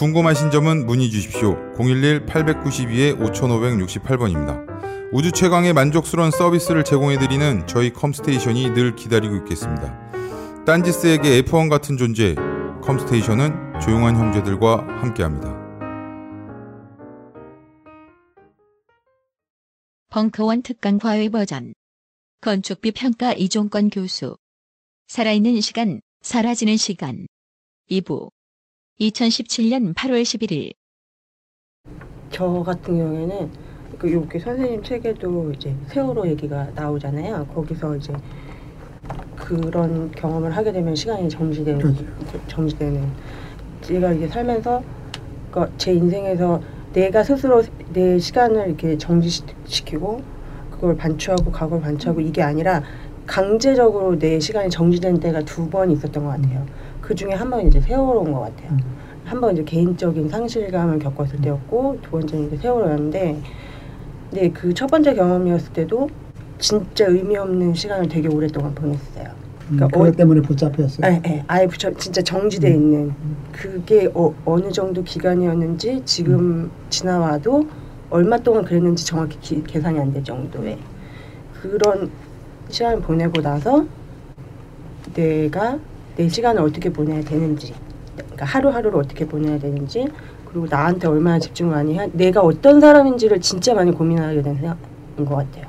궁금하신 점은 문의 주십시오. 011-892-5568번입니다. 우주 최강의 만족스러운 서비스를 제공해드리는 저희 컴스테이션이 늘 기다리고 있겠습니다. 딴지스에게 F1 같은 존재, 컴스테이션은 조용한 형제들과 함께합니다. 벙커원 특강 과외 버전. 건축비 평가 이종권 교수. 살아있는 시간, 사라지는 시간. 2부. 2017년 8월 11일. 저 같은 경우에는 그 여기 선생님 책에도 이제 세월호 얘기가 나오잖아요. 거기서 이제 그런 경험을 하게 되면 시간이 정지되는 그렇죠. 정지되는 제가 이제 살면서 그제 인생에서 내가 스스로 내 시간을 이렇게 정지시키고 그걸 반추하고 과거를 반추하고 이게 아니라 강제적으로 내 시간이 정지된 때가 두 번 있었던 것 같아요. 그 중에 한 번 이제 세월호인 것 같아요. 한 번 이제 개인적인 상실감을 겪었을 때였고 두 번째는 이제 세월호였는데 근데 그 첫 번째 경험이었을 때도 진짜 의미 없는 시간을 되게 오랫동안 보냈어요. 음, 그러니까 그것 어- 때문에 붙잡혔어요. 예, 예, 아예 부처, 진짜 정지돼 있는. 그게 어, 어느 정도 기간이었는지 지금 지나와도 얼마 동안 그랬는지 정확히 기- 계산이 안 될 정도의 그런 시간을 보내고 나서 내가 내 시간을 어떻게 보내야 되는지 그러니까 하루하루를 어떻게 보내야 되는지 그리고 나한테 얼마나 집중을 많이 해야 내가 어떤 사람인지를 진짜 많이 고민하게 된 생각인 것 같아요.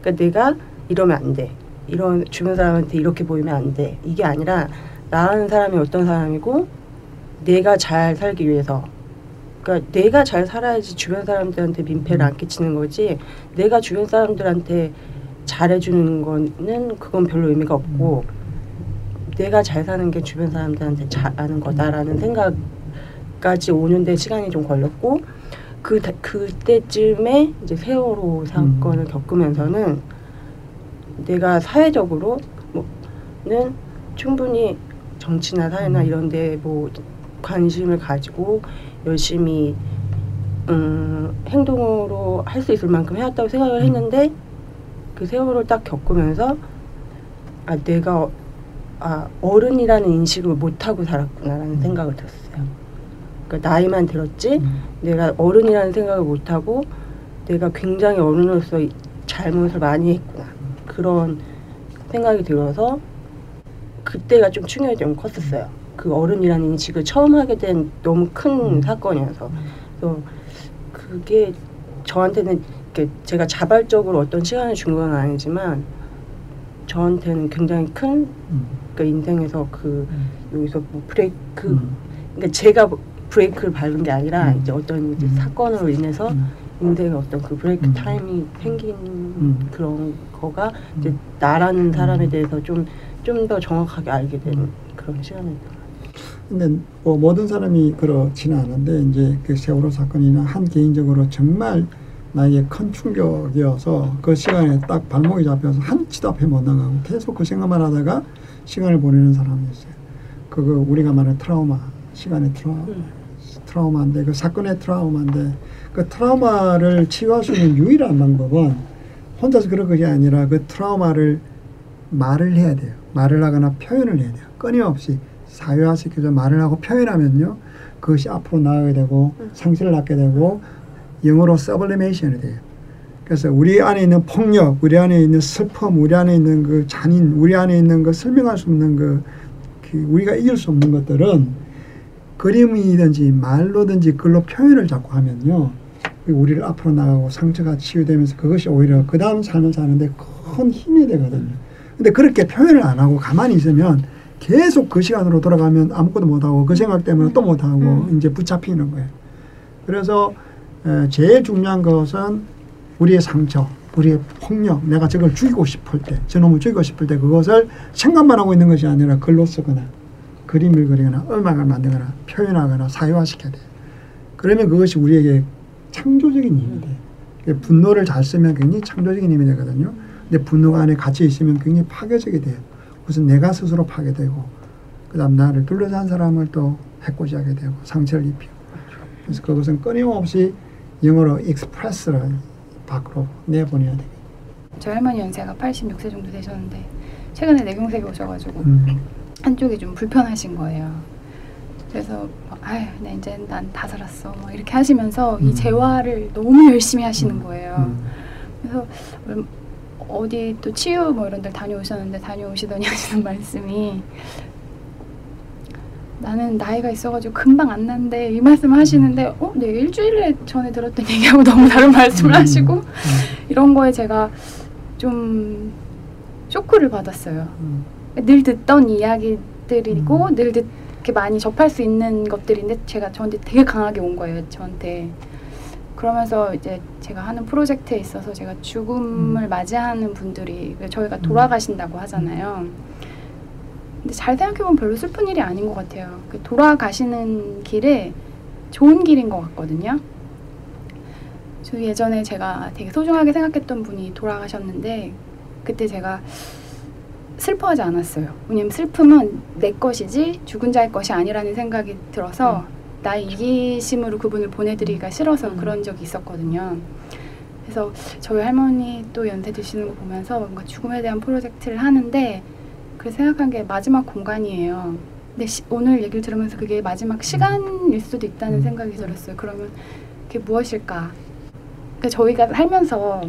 그러니까 내가 이러면 안 돼. 이런 주변 사람한테 이렇게 보이면 안 돼. 이게 아니라 나라는 사람이 어떤 사람이고 내가 잘 살기 위해서 그러니까 내가 잘 살아야지 주변 사람들한테 민폐를 안 끼치는 거지 내가 주변 사람들한테 잘해주는 거는 그건 별로 의미가 없고 내가 잘 사는 게 주변 사람들한테 잘하는 거다라는 생각까지 오는데 시간이 좀 걸렸고 그 다- 그때쯤에 이제 세월호 사건을 겪으면서는 내가 사회적으로 뭐는 충분히 정치나 사회나 이런데 뭐 관심을 가지고 열심히 음, 행동으로 할 수 있을 만큼 해왔다고 생각을 했는데 그 세월을 딱 겪으면서 아 내가 어- 아 어른이라는 인식을 못 하고 살았구나라는 생각을 들었어요. 그러니까 나이만 들었지 내가 어른이라는 생각을 못 하고 내가 굉장히 어른으로서 이- 잘못을 많이 했구나. 그런 생각이 들어서 그때가 좀 충격이 좀 컸었어요. 그 어른이라는 인식을 처음 하게 된 너무 큰 사건이어서. 그래서 그게 저한테는 제가 자발적으로 어떤 시간을 준 건 아니지만 저한테는 굉장히 큰 음. 그러니까 인생에서 그 여기서 뭐 브레이크 음. 그러니까 제가 브레이크를 밟은 게 아니라 음. 이제 어떤 이제 음. 사건으로 인해서 음. 인생에 어떤 그 브레이크 음. 타임이 생긴 음. 그런 거가 이제 음. 나라는 사람에 음. 대해서 좀 좀 더 정확하게 알게 된 그런 시간이었던 같아요. 근데 뭐 모든 사람이 그렇지는 않은데 이제 그 세월호 사건이나 한 개인적으로 정말 나에게 큰 충격이어서 그 시간에 딱 발목이 잡혀서 한치도 앞에 못 나가고 계속 그 생각만 하다가 시간을 보내는 사람이었어요. 그거 우리가 말하는 트라우마, 시간의 트라우마, 음. 트라우마인데 그 사건의 트라우마인데 그 트라우마를 치유할 수 있는 유일한 방법은 혼자서 그런 것이 아니라 그 트라우마를 말을 해야 돼요. 말을 하거나 표현을 해야 돼요. 끊임없이 사회화시켜서 말을 하고 표현하면요. 그것이 앞으로 나가게 되고 상실을 낳게 되고 영어로 sublimation이 돼요. 그래서 우리 안에 있는 폭력, 우리 안에 있는 슬픔, 우리 안에 있는 그 잔인, 우리 안에 있는 그 설명할 수 없는 그, 그 우리가 이길 수 없는 것들은 그림이든지 말로든지 글로 표현을 자꾸 하면요. 우리를 앞으로 나가고 상처가 치유되면서 그것이 오히려 그 다음 삶을 사는데 큰 힘이 되거든요. 근데 그렇게 표현을 안 하고 가만히 있으면 계속 그 시간으로 돌아가면 아무것도 못하고 그 생각 때문에 또 못하고 이제 붙잡히는 거예요. 그래서 에, 제일 중요한 것은 우리의 상처, 우리의 폭력, 내가 저걸 죽이고 싶을 때, 저놈을 죽이고 싶을 때 그것을 생각만 하고 있는 것이 아니라 글로 쓰거나 그림을 그리거나 음악을 만들거나 표현하거나 사회화시켜야 돼요. 그러면 그것이 우리에게 창조적인 힘이. 그 분노를 잘 쓰면 굉장히 창조적인 힘이 되거든요. 근데 분노가 안에 갇혀 있으면 굉장히 파괴적이 돼요. 우선 내가 스스로 파괴되고 그다음 나를 둘러싼 사람을 또 해코지하게 되고 상처를 입히고 그래서 그것은 끊임없이 영어로 express를 밖으로 내보내야 돼요. 저희 할머니 연세가 86세 정도 되셨는데 최근에 내경색이 오셔가지고 음. 한쪽이 좀 불편하신 거예요. 그래서 막, 아유, 나 이제 난 다 살았어. 막 이렇게 하시면서 음. 이 재활을 너무 열심히 하시는 거예요. 음. 그래서 얼- 어디 또 치유 뭐 이런 데 다녀오셨는데 다녀오시더니 하시는 말씀이 나는 나이가 있어가지고 금방 안 난데 이 말씀 하시는데 어? 네 일주일 전에 들었던 얘기하고 너무 다른 말씀을 음. 하시고 이런 거에 제가 좀 쇼크를 받았어요. 음. 늘 듣던 이야기들이고 음. 늘 듣, 이렇게 많이 접할 수 있는 것들인데 제가 저한테 되게 강하게 온 거예요. 저한테 그러면서 이제 제가 하는 프로젝트에 있어서 제가 죽음을 음. 맞이하는 분들이 저희가 돌아가신다고 하잖아요. 근데 잘 생각해보면 별로 슬픈 일이 아닌 것 같아요. 그 돌아가시는 길에 좋은 길인 것 같거든요. 저 예전에 제가 되게 소중하게 생각했던 분이 돌아가셨는데 그때 제가 슬퍼하지 않았어요. 왜냐면 슬픔은 내 것이지 죽은 자의 것이 아니라는 생각이 들어서 나의 이기심으로 그분을 보내드리기가 싫어서 음. 그런 적이 있었거든요. 그래서 저희 할머니 또 연세 드시는 거 보면서 뭔가 죽음에 대한 프로젝트를 하는데 그래서 생각한 게 마지막 공간이에요. 근데 시- 오늘 얘기를 들으면서 그게 마지막 시간일 수도 있다는 음. 생각이 들었어요. 그러면 그게 무엇일까? 그러니까 저희가 살면서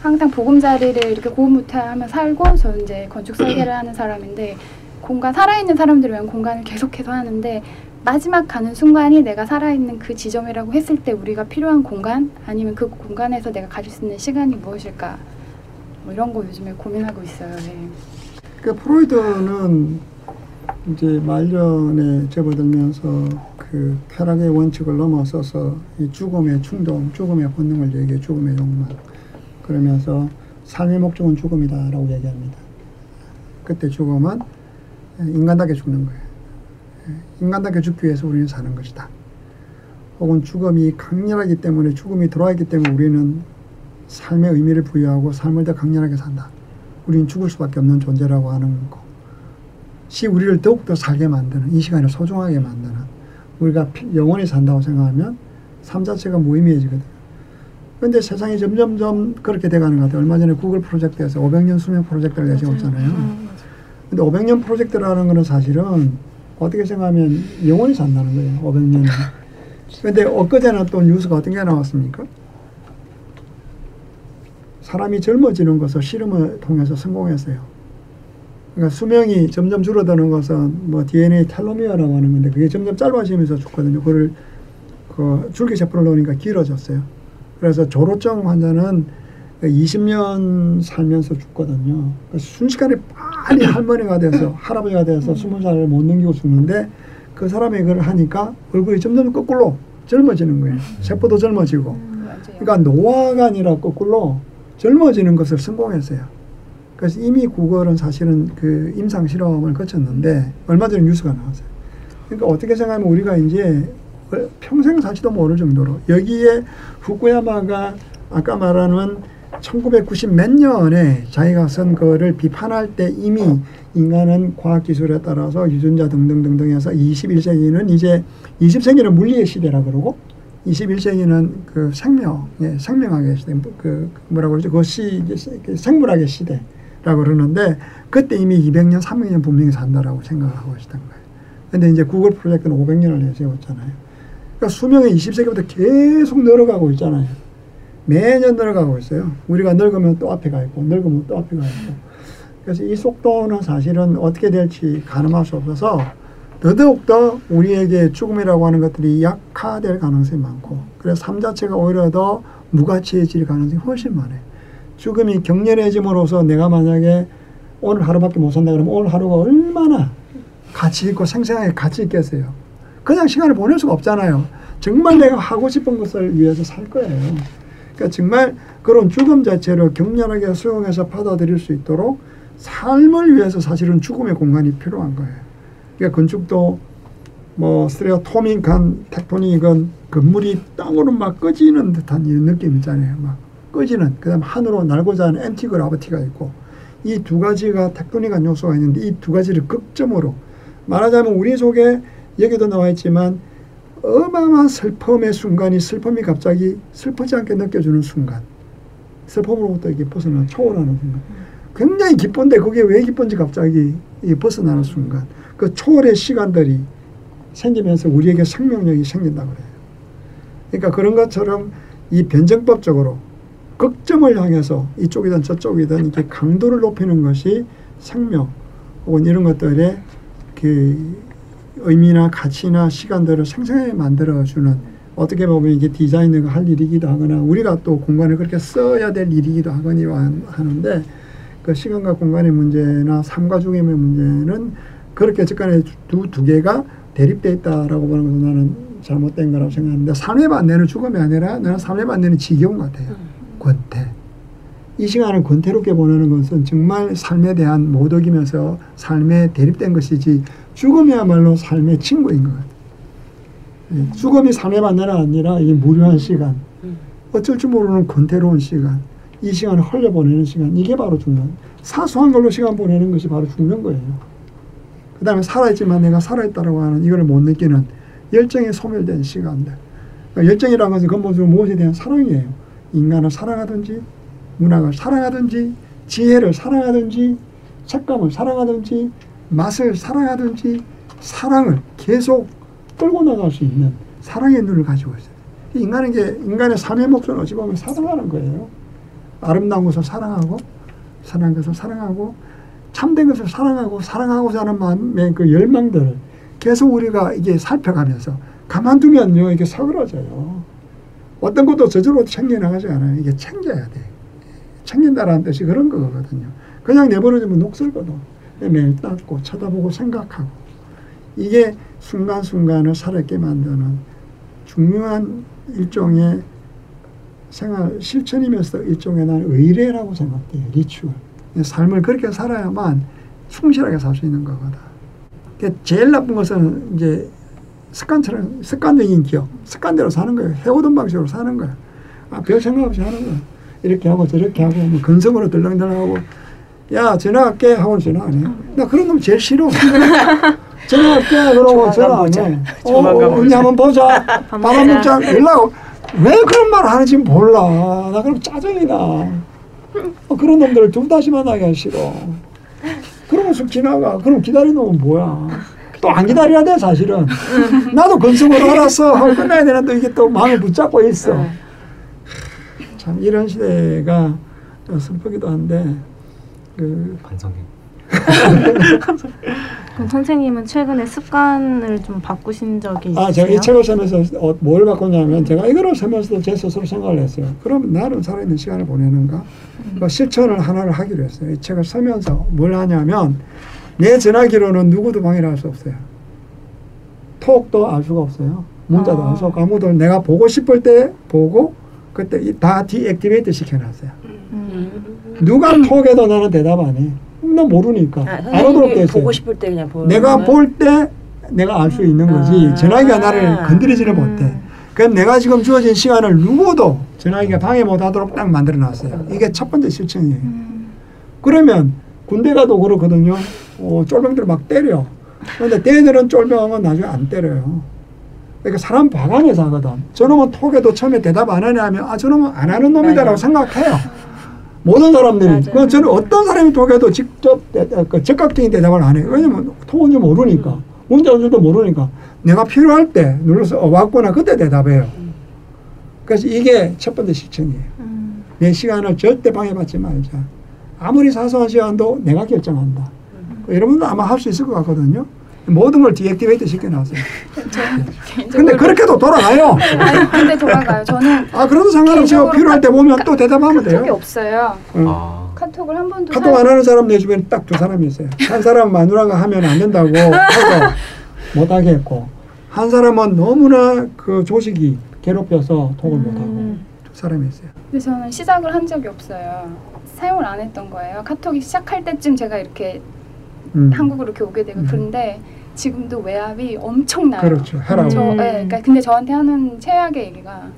항상 보금자리를 이렇게 고무무탈하며 살고 저는 이제 건축 설계를 하는 사람인데 공간 살아있는 사람들을 위한 공간을 계속해서 하는데 마지막 가는 순간이 내가 살아있는 그 지점이라고 했을 때 우리가 필요한 공간 아니면 그 공간에서 내가 가질 수 있는 시간이 무엇일까 뭐 이런 거 요즘에 고민하고 있어요. 네. 그 프로이드는 이제 말년에 접어들면서 그 쾌락의 원칙을 넘어서서 이 죽음의 충동, 죽음의 본능을 얘기해 죽음의 욕망 그러면서 삶의 목적은 죽음이다라고 얘기합니다. 그때 죽음은 인간답게 죽는 거예요. 인간답게 죽기 위해서 우리는 사는 것이다. 혹은 죽음이 강렬하기 때문에 죽음이 들어왔기 때문에 우리는 삶의 의미를 부여하고 삶을 더 강렬하게 산다. 우리는 죽을 수밖에 없는 존재라고 하는 것이 우리를 더욱더 살게 만드는 이 시간을 소중하게 만드는 우리가 피- 영원히 산다고 생각하면 삶 자체가 무의미해지거든요. 그런데 세상이 점점점 그렇게 돼가는 것 같아요. 얼마 전에 구글 프로젝트에서 500년 수명 프로젝트를 내세웠잖아요. 음, 근데 500년 프로젝트라는 거는 사실은 어떻게 생각하면 영원히 산다는 거예요. 500년. 근데 엊그제는 또 뉴스가 어떤 게 나왔습니까? 사람이 젊어지는 것을 실험을 통해서 성공했어요. 그러니까 수명이 점점 줄어드는 것은 뭐 DNA 텔로미어라고 하는 건데 그게 점점 짧아지면서 죽거든요. 그걸 그 줄기세포를 넣으니까 길어졌어요. 그래서 조로증 환자는 20년 살면서 죽거든요. 그래서 순식간에 빨리 할머니가 돼서 할아버지가 돼서 20살을 못 넘기고 죽는데 그 사람이 그걸 하니까 얼굴이 점점 거꾸로 젊어지는 거예요. 세포도 젊어지고. 음. 그러니까 노화가 아니라 거꾸로 젊어지는 것을 성공했어요. 그래서 이미 구글은 사실은 그 임상 실험을 거쳤는데 얼마 전에 뉴스가 나왔어요. 그러니까 어떻게 생각하면 우리가 이제 평생 살지도 모를 정도로 여기에 후쿠야마가 아까 말하는 1990 몇 년에 자기가 쓴 거를 비판할 때 이미 인간은 과학기술에 따라서 유전자 등등등등 해서 21세기는 이제 20세기는 물리의 시대라 그러고 21세기는 그 생명, 예, 생명학의 시대, 그 뭐라고 그러죠? 그 시, 그 생물학의 시대라고 그러는데 그때 이미 200년, 300년 분명히 산다라고 생각을 하고 있었던 거예요. 근데 이제 구글 프로젝트는 500년을 내세웠잖아요. 그러니까 수명이 20세기부터 계속 늘어가고 있잖아요. 매년 늘어가고 있어요. 우리가 늙으면 또 앞에 가 있고, 늙으면 또 앞에 가 있고. 그래서 이 속도는 사실은 어떻게 될지 가늠할 수 없어서 더더욱더 우리에게 죽음이라고 하는 것들이 약화될 가능성이 많고, 그래서 삶 자체가 오히려 더 무가치해질 가능성이 훨씬 많아요. 죽음이 격렬해짐으로써 내가 만약에 오늘 하루밖에 못 산다 그러면 오늘 하루가 얼마나 가치 있고 생생하게 가치 있겠어요. 그냥 시간을 보낼 수가 없잖아요. 정말 내가 하고 싶은 것을 위해서 살 거예요. 그러니까 정말 그런 죽음 자체를 격렬하게 수용해서 받아들일 수 있도록 삶을 위해서 사실은 죽음의 공간이 필요한 거예요. 그러니까 건축도 뭐 stereotomic한 tectonic은 건물이 땅으로 막 꺼지는 듯한 이런 느낌 있잖아요. 막 꺼지는. 그다음 하늘로 날고자 하는 anti-gravity가 있고 이 두 가지가 tectonic한 요소가 있는데 이 두 가지를 극점으로 말하자면 우리 속에 여기도 나와 있지만 어마어마한 슬픔의 순간이 슬픔이 갑자기 슬프지 않게 느껴지는 순간. 슬픔으로부터 이렇게 벗어나 초월하는 순간. 굉장히 기쁜데 그게 왜 기쁜지 갑자기 이 벗어나는 순간 그 초월의 시간들이 생기면서 우리에게 생명력이 생긴다고 그래요. 그러니까 그런 것처럼 이 변정법적으로 극점을 향해서 이쪽이든 저쪽이든 이렇게 강도를 높이는 것이 생명 혹은 이런 것들의 그 의미나 가치나 시간들을 생생하게 만들어주는 어떻게 보면 이게 디자이너가 할 일이기도 하거나 우리가 또 공간을 그렇게 써야 될 일이기도 하거니와 하는데 그 시간과 공간의 문제나 삶과 죽음의 문제는 그렇게 접근해 두, 두 개가 대립돼 있다라고 보는 것은 나는 잘못된 거라고 생각하는데 삶의 반대는 죽음이 아니라 나는 삶의 반대는 지겨움 같아요. 권태. 이 시간을 권태롭게 보내는 것은 정말 삶에 대한 모독이면서 삶에 대립된 것이지 죽음이야말로 삶의 친구인 것 같아요. 예, 죽음이 삶의 반대는 아니라 이 무료한 시간, 어쩔 줄 모르는 권태로운 시간, 이 시간을 흘려보내는 시간, 이게 바로 중요한 사소한 걸로 시간 보내는 것이 바로 죽는 거예요. 그 다음에 살아있지만 내가 살아있다라고 하는 이걸 못 느끼는 열정에 소멸된 시간들. 그러니까 열정이라는 것은 근본적으로 무엇에 대한 사랑이에요. 인간을 사랑하든지, 문학을 사랑하든지, 지혜를 사랑하든지, 색감을 사랑하든지, 맛을 사랑하든지, 사랑을 계속 끌고 나갈 수 있는 사랑의 눈을 가지고 있어요. 인간은 게 인간의 삶의 목적은 어찌 보면 사랑하는 거예요. 아름다운 것을 사랑하고, 사랑한 것을 사랑하고, 참된 것을 사랑하고 사랑하고자 하는 마음의 그 열망들을 계속 우리가 이게 살펴가면서 가만두면요 이게 서글어져요. 어떤 것도 저절로 챙겨나가지 않아요. 이게 챙겨야 돼. 챙긴다라는 뜻이 그런 거거든요. 그냥 내버려두면 녹슬거든. 매일 닦고 쳐다보고 생각하고 이게 순간순간을 살아있게 만드는 중요한 일종의 생활 실천이면서 일종의 난 의례라고 생각돼요. 리추얼. 삶을 그렇게 살아야만 충실하게 살 수 있는 거거든. 그러니까 제일 나쁜 것은 이제 습관처럼 습관적인 기억, 습관대로 사는 거예요. 해오던 방식으로 사는 거야. 아, 별 생각 없이 하는 거야. 이렇게 하고 저렇게 하고 뭐 근성으로 들렁들렁하고 야 전화할게 하고 전화 안 해. 나 그런 놈 제일 싫어. 전화할게 그러고 전화 안 해. 어, 어, 언니 한번 보자. 밥 한번 먹자. 연락 왜 그런 말 하는지 몰라. 나 그럼 짜증이 나. 어, 그런 놈들을 두 다시 만나기 가 싫어. 그러면 쑥 지나가. 그럼 기다리는 놈은 뭐야. 또 안 기다려야 돼 사실은. 나도 건승으로 알았어 하고 끝나야 되는데 이게 또 마음을 붙잡고 있어. 참 이런 시대가 좀 슬프기도 한데 그 반성해. 그럼 선생님은 최근에 습관을 좀 바꾸신 적이 있으세요? 아, 제가 이 책을 쓰면서 어, 뭘 바꿨냐면 제가 이거를 쓰면서도 제 스스로 생각을 했어요. 그럼 나는 살아있는 시간을 보내는가? 그 실천을 하나를 하기로 했어요. 이 책을 쓰면서 뭘 하냐면 내 전화기로는 누구도 방해를 할 수 없어요. 톡도 알 수가 없어요. 문자도 아. 알수 없고 아무도 내가 보고 싶을 때 보고 그때 이- 다 deactivate 시켜놨어요. 음. 누가 톡해도 나는 대답 안 해. 나 모르니까. 아, 안 오도록. 보고 싶을 때 그냥 보는 내가? 볼 때 내가 알 수 있는 거지 아. 전화기가 나를 건드리지를 음. 못해 그럼 내가 지금 주어진 시간을 누구도 전화기가 방해 못하도록 딱 만들어 놨어요 이게 첫 번째 실천이에요 음. 그러면 군대 가도 그렇거든요 어, 쫄병들 막 때려 그런데 대들은 쫄병은 나중에 안 때려요 그러니까 사람 봐가면서 하거든 저놈은 톡에도 처음에 대답 안 하냐 하면 아 저놈은 안 하는 놈이다라고. 생각해요 모든 사람들이. 그 저는 어떤 사람이 톡에도 직접 대, 그 적극적인 대답을 안 해요 왜냐면 좀 모르니까 문자 온 줄도 모르니까 내가 필요할 때 눌러서 어, 왔구나 그때 대답해요 그래서 이게 첫 번째 실천이에요 음. 내 시간을 절대 방해받지 말자. 아무리 사소한 시간도 내가 결정한다. 여러분도 아마 할 수 있을 것 같거든요. 모든 걸 deactivate 시켜놨어요. 근데 그렇게도 돌아가요. 아니, 근데 돌아가요. 저는 아, 그래도 상관없어요. 개인적으로 필요할 때 보면 또 대답하면 카톡이 돼요. 없어요. 응. 아. 카톡을 한 번도 카톡 안 하는 사람 내 주변에 딱 두 사람이 있어요. 한 사람은 마누라가 하면 안 된다고 해서 못하게 했고, 한 사람은 너무나 그 조직이 괴롭혀서 톡을 못하고, 음. 두 사람이 있어요. 근데 저는 시작을 한 적이 없어요. 사용을 안 했던 거예요. 카톡이 시작할 때쯤 제가 이렇게 음. 한국으로 이렇게 오게 되고 음. 그런데 지금도 외압이 엄청나요. 그렇죠. 해라고. 저, 음. 예, 그러니까 근데 저한테 하는 최악의 얘기가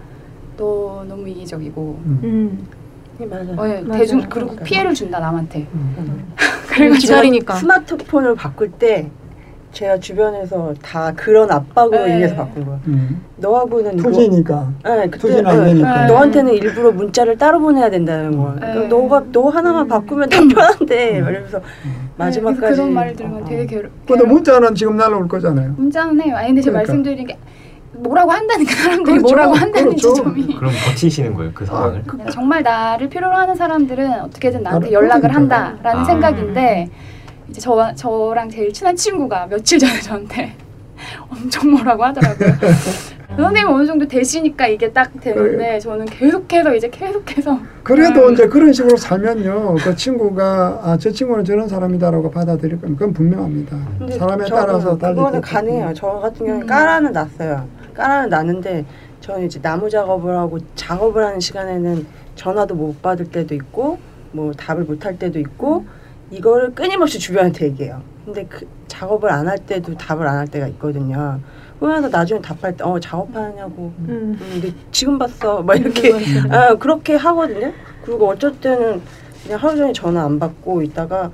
너 너무 이기적이고, 음. 음. 네, 맞아요. 어, 예, 맞아요. 대중 그리고 피해를 준다 남한테. 음. 그래가지고 기다리니까. 스마트폰을 바꿀 때 제가 주변에서 다 그런 압박으로 네. 인해서 바꾼 거야. 음. 너하고는 뭐 투지니까. 네, 그때 투지는 안 네, 되니까. 너한테는 일부러 문자를 따로 보내야 된다는 거야. 네. 그럼 너가 너 하나만 바꾸면 다 편한데 이러면서 마지막까지 네, 그런 말을 들으면 어, 되게 어. 괴로. 근데 문자는 지금 날라올 거잖아요. 문자는 해요. 아니 근데 제가 그러니까. 말씀드리는 게 뭐라고 한다는 그 사람들이 그렇죠. 뭐라고 한다는 그렇죠. 지점이. 그럼 버티시는 거예요 그 상황을? 정말 나를 필요로 하는 사람들은 어떻게든 나한테 연락을 그러니까. 한다라는 아. 생각인데 이제 저 저랑 제일 친한 친구가 며칠 전에 저한테 엄청 뭐라고 하더라고요. 선생님 어느 정도 되시니까 이게 딱 되는데 저는 계속해서 이제 계속해서 그래도 음. 이제 그런 식으로 살면요. 그 친구가 아, 저 친구는 저런 사람이다라고 받아들일 건 그건 분명합니다. 사람에 따라서 달리 그거는 가능해요. 저 같은 경우는 음. 까라는 났어요. 까라는 났는데 저는 이제 나무 작업을 하고 작업을 하는 시간에는 전화도 못 받을 때도 있고 뭐 답을 못 할 때도 있고 이거를 끊임없이 주변한테 얘기해요. 근데 그 작업을 안 할 때도 답을 안 할 때가 있거든요. 그러면서 나중에 답할 때 어 작업하냐고 음. 음, 근데 지금 봤어 막 이렇게 아, 그렇게 하거든요. 그리고 어쩔 때는 그냥 하루 종일 전화 안 받고 있다가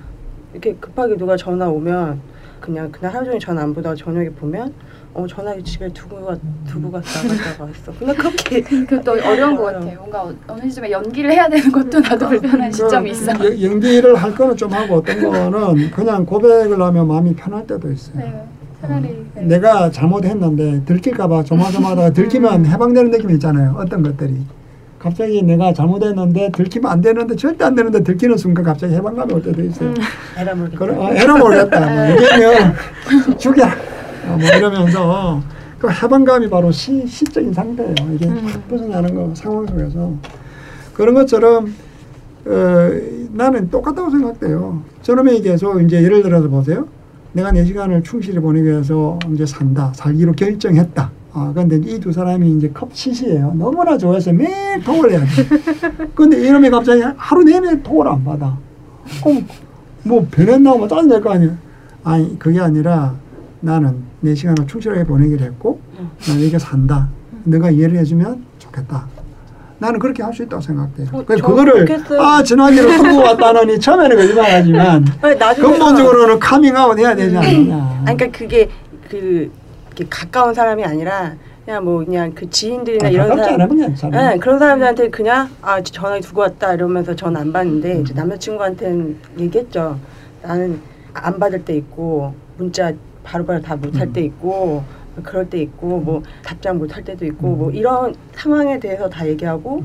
이렇게 급하게 누가 전화 오면 그냥 그냥 하루 종일 전화 안 보다가 저녁에 보면 어 전화기 집에 두고 가 두고 갔다 갔다가 있어. 그냥 그렇게 그것도 어려운 것 같아요. 뭔가 어- 어느 시점에 연기를 해야 되는 것도 나도 불편한 시점이 있어. 그 연- 연기를 할 거는 좀 하고 어떤 거는 그냥 고백을 하면 마음이 편할 때도 있어요. 네, 차라리 네. 내가 잘못했는데 들킬까봐 조마조마하다가 들키면 해방되는 느낌이 있잖아요. 어떤 것들이. 갑자기 내가 잘못했는데 들키면 안 되는데 절대 안 되는데 들키는 순간 갑자기 해방감이 올 때도 있어요. 에라 모르겠다. 어, 에라 모르겠다. 뭐 이러면 죽여. 어, 뭐 이러면서 그 해방감이 바로 시, 시적인 상태예요. 이게 확 벗어나는 거 상황 속에서 그런 것처럼 어, 나는 똑같다고 생각돼요. 저놈에게 계속 이제 예를 들어서 보세요. 내가 내 시간을 충실히 보내기 위해서 이제 산다, 살기로 결정했다. 아, 근데 이 두 사람이 이제 커플 CC예요. 너무나 좋아해서 매일 톡을 해야 돼. 근데 이놈이 갑자기 하루 내내 톡을 안 받아. 그럼 뭐 변했나고 뭐 짜증 낼 거 아니에요. 아니, 그게 아니라 나는 내 시간을 충실하게 보내기로 했고, 나는 이게 산다. 너가 이해를 해주면 좋겠다. 나는 그렇게 할 수 있다고 생각돼요. 어, 그저 그거를 그렇겠어요. 아 전화기로 끌고 왔다느니 처음에는 나중에 근본적으로는 카밍아웃 해야 되지 않느냐. 아니, 그러니까 그게 그 가까운 사람이 아니라 그냥 뭐 그냥 그 지인들이나 아, 이런 사람 괜찮아. 네, 그런 사람들한테 그냥 아 전화기 두고 왔다 이러면서 전 안 받는데 이제 남자친구한테는 얘기했죠. 나는 안 받을 때 있고 문자 바로바로 다 못할때 있고 그럴 때 있고 뭐 답장 못할 때도 있고 뭐 이런 상황에 대해서 다 얘기하고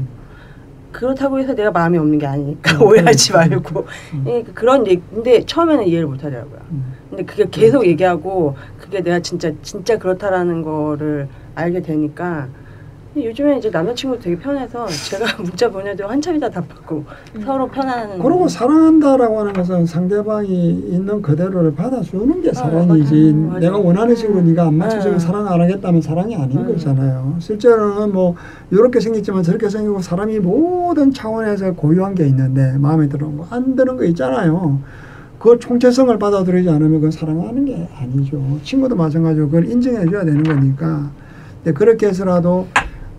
그렇다고 해서 내가 마음이 없는 게 아니니까 오해하지 말고. 예, 그런 얘기 근데 처음에는 이해를 못 하더라고요. 음. 근데 그게 계속 얘기하고 그게 내가 진짜 진짜 그렇다라는 거를 알게 되니까 요즘에 이제 남자친구 되게 편해서 제가 문자 보내도 한참 있다 답하고 서로 편안한 그리고 사랑한다라고 하는 것은 상대방이 있는 그대로를 받아주는 게 아, 사랑이지. 맞아요. 맞아요. 내가 원하는 식으로 네가 안 맞춰주면 네. 사랑 안 하겠다면 사랑이 아닌 음. 거잖아요. 실제로는 뭐 이렇게 생겼지만 저렇게 생기고 사람이 모든 차원에서 고유한 게 있는데 마음에 들어온 거안 드는 거 있잖아요. 그 총체성을 받아들이지 않으면 그건 사랑하는 게 아니죠. 친구도 마찬가지로 그걸 인정해 줘야 되는 거니까. 근데 그렇게 해서라도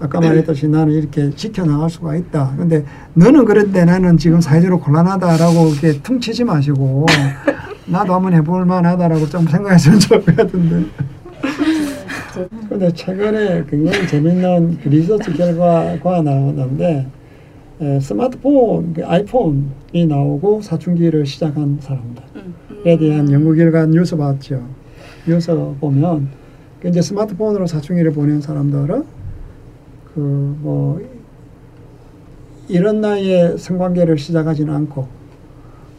아까 말했듯이 나는 이렇게 지켜나갈 수가 있다. 근데 너는 그런데 나는 지금 사회적으로 곤란하다라고 이렇게 퉁치지 마시고 나도 한번 해볼 만하다라고 좀 생각했으면 좋을 것 같은데. 근데 최근에 굉장히 재밌는 그 리서치 결과가 나왔는데 에, 스마트폰, 그 아이폰이 나오고 사춘기를 시작한 사람들에 대한 연구 결과 뉴스 봤죠. 뉴스 보면 그 이제 스마트폰으로 사춘기를 보낸 사람들은 그 뭐 이런 나이에 성관계를 시작하지는 않고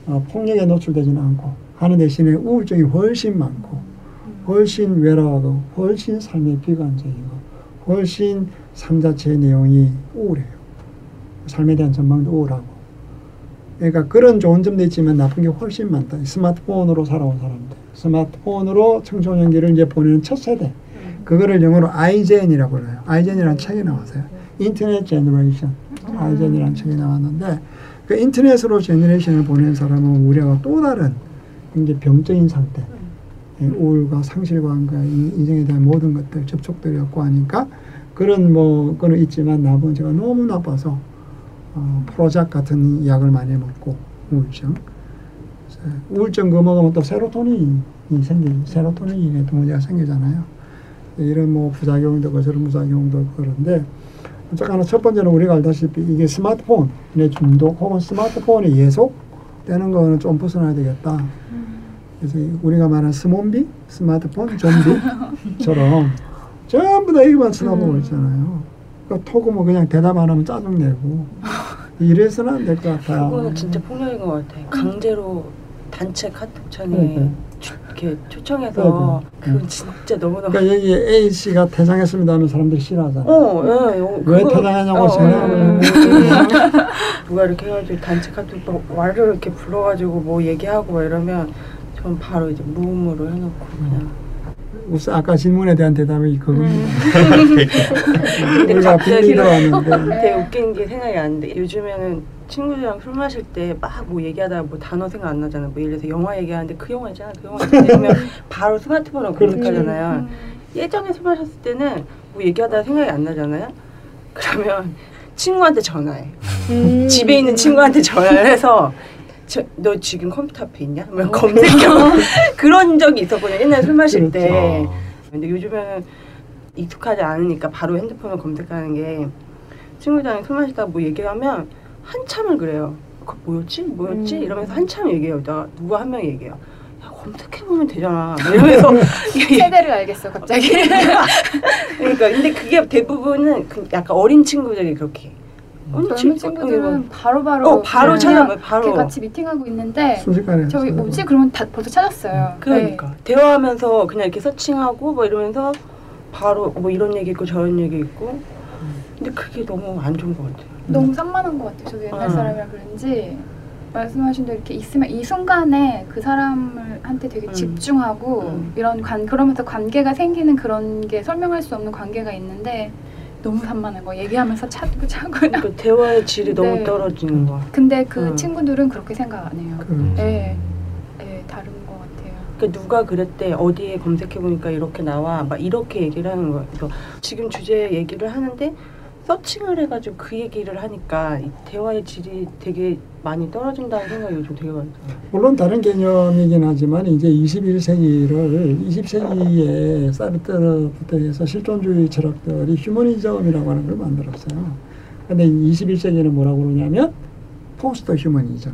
어, 폭력에 노출되지는 않고 하는 대신에 우울증이 훨씬 많고 훨씬 외로워하고 훨씬 삶에 비관적이고 훨씬 삶 자체의 내용이 우울해요. 삶에 대한 전망도 우울하고. 그러니까 그런 좋은 점도 있지만 나쁜 게 훨씬 많다. 스마트폰으로 살아온 사람들. 스마트폰으로 청소년기를 이제 보내는 첫 세대. 그거를 영어로 iGen이라고 불러요. iGen이라는 책이 나왔어요. internet generation. iGen이라는 책이 나왔는데 그 인터넷으로 generation을 보낸 사람은 우리가 또 다른 이제 병적인 상태. 예, 우울과 상실감과 인- 인생에 대한 모든 것들 접촉들이 없고 하니까 그런 뭐 거는 있지만 나머지 제가 너무 나빠서 어, 프로작 같은 약을 많이 먹고 우울증 그래서 우울증 그 먹으면 또 세로토닌이 생기 세로토닌에 또 문제가 생기잖아요 이런 뭐 부작용도 있고 저런 부작용도 있고 그런데 어쨌거나 첫 번째는 우리가 알다시피 이게 스마트폰의 중독 혹은 스마트폰에 예속되는 거는 좀 벗어나야 되겠다. 그래서 우리가 말하는 스몬비, 스마트폰 좀비처럼 전부 다 이것만 쳐다보고 있잖아요. 그러니까 톡은 그냥 대답 안 하면 짜증내고 이래서는 안 될 것 같아요. 그거는 진짜 폭력인 것 같아. 강제로 단체 카톡창에 그러니까. 초- 이렇게 초청해서 그러니까. 그건 진짜 너무너무 그러니까 여기 A 씨가 퇴장했습니다 하면 사람들이 싫어하잖아. 어, 예, 어, 왜 퇴장하냐고 어, 생각을 어, 하고. 누가 이렇게 해가지고 단체 카톡 막 와르르 이렇게 불러가지고 뭐 얘기하고 막 이러면 전 바로 이제 무음으로 해놓고 그냥 우선 아까 질문에 대한 대답이 그겁니다. 근데 우리가 갑자기 되게 웃긴 게 생각이 안 돼. 요즘에는 친구들이랑 술 마실 때 막 뭐 얘기하다가 뭐 단어 생각 안 나잖아. 뭐 예를 들어서 영화 얘기하는데 그 영화 있잖아, 그 영화 있잖아. 이러면 바로 스마트폰으로 그렇죠. 검색하잖아요. 예전에 술 마셨을 때는 뭐 얘기하다가 생각이 안 나잖아요. 그러면 친구한테 전화해. 음. 집에 있는 친구한테 전화를 해서 저, 너 지금 컴퓨터 앞에 있냐? 뭐 검색해. 그런 적이 있었거든요. 옛날에 술 마실 때. 근데 요즘에는 익숙하지 않으니까 바로 핸드폰을 검색하는 게 친구들이랑 술 마시다가 뭐 얘기하면 한참을 그래요. 그 뭐였지? 뭐였지? 음. 이러면서 한참 얘기해요. 나 누가 한 명이 얘기해요. 야 검색해보면 되잖아. 뭐 이러면서 세대를 알겠어 갑자기. 그러니까 근데 그게 대부분은 그 약간 어린 친구들이 그렇게 젊은 친구- 친구들은 바로바로 어 바로 그냥 찾아봐요. 바로. 이렇게 같이 미팅하고 있는데 순식간에 저기. 뭐지? 그러면 다 벌써 찾았어요. 그러니까 대화하면서 그냥 이렇게 서칭하고 뭐 이러면서 바로 뭐 이런 얘기 있고 저런 얘기 있고 근데 그게 너무 안 좋은 것 같아요. 네. 너무 산만한 것 같아요. 저도 옛날 어. 사람이라 그런지 말씀하신 대로 이렇게 있으면 이 순간에 그 사람을 한테 되게 음. 집중하고 음. 이런 관 그러면서 관계가 생기는 그런 게 설명할 수 없는 관계가 있는데 너무 산만한 거 얘기하면서 찾고 찾고 그러니까 대화의 질이 너무 네. 떨어지는 거야. 근데 그 음. 친구들은 그렇게 생각 안 해요. 그 네, 네 다른 것 같아요. 그러니까 누가 그랬대 어디에 검색해 보니까 이렇게 나와 막 이렇게 얘기를 하는 거야. 그래서 지금 주제 얘기를 하는데 서칭을 해가지고 그 얘기를 하니까 이 대화의 질이 되게 많이 떨어진다는 생각이 요즘 되게 들어요. 물론 다른 개념이긴 하지만 이제 21세기를 20세기에 사르트르부터 해서 실존주의 철학들이 휴머니즘이라고 하는 걸 만들었어요. 근데 21세기는 뭐라고 그러냐면 posthumanism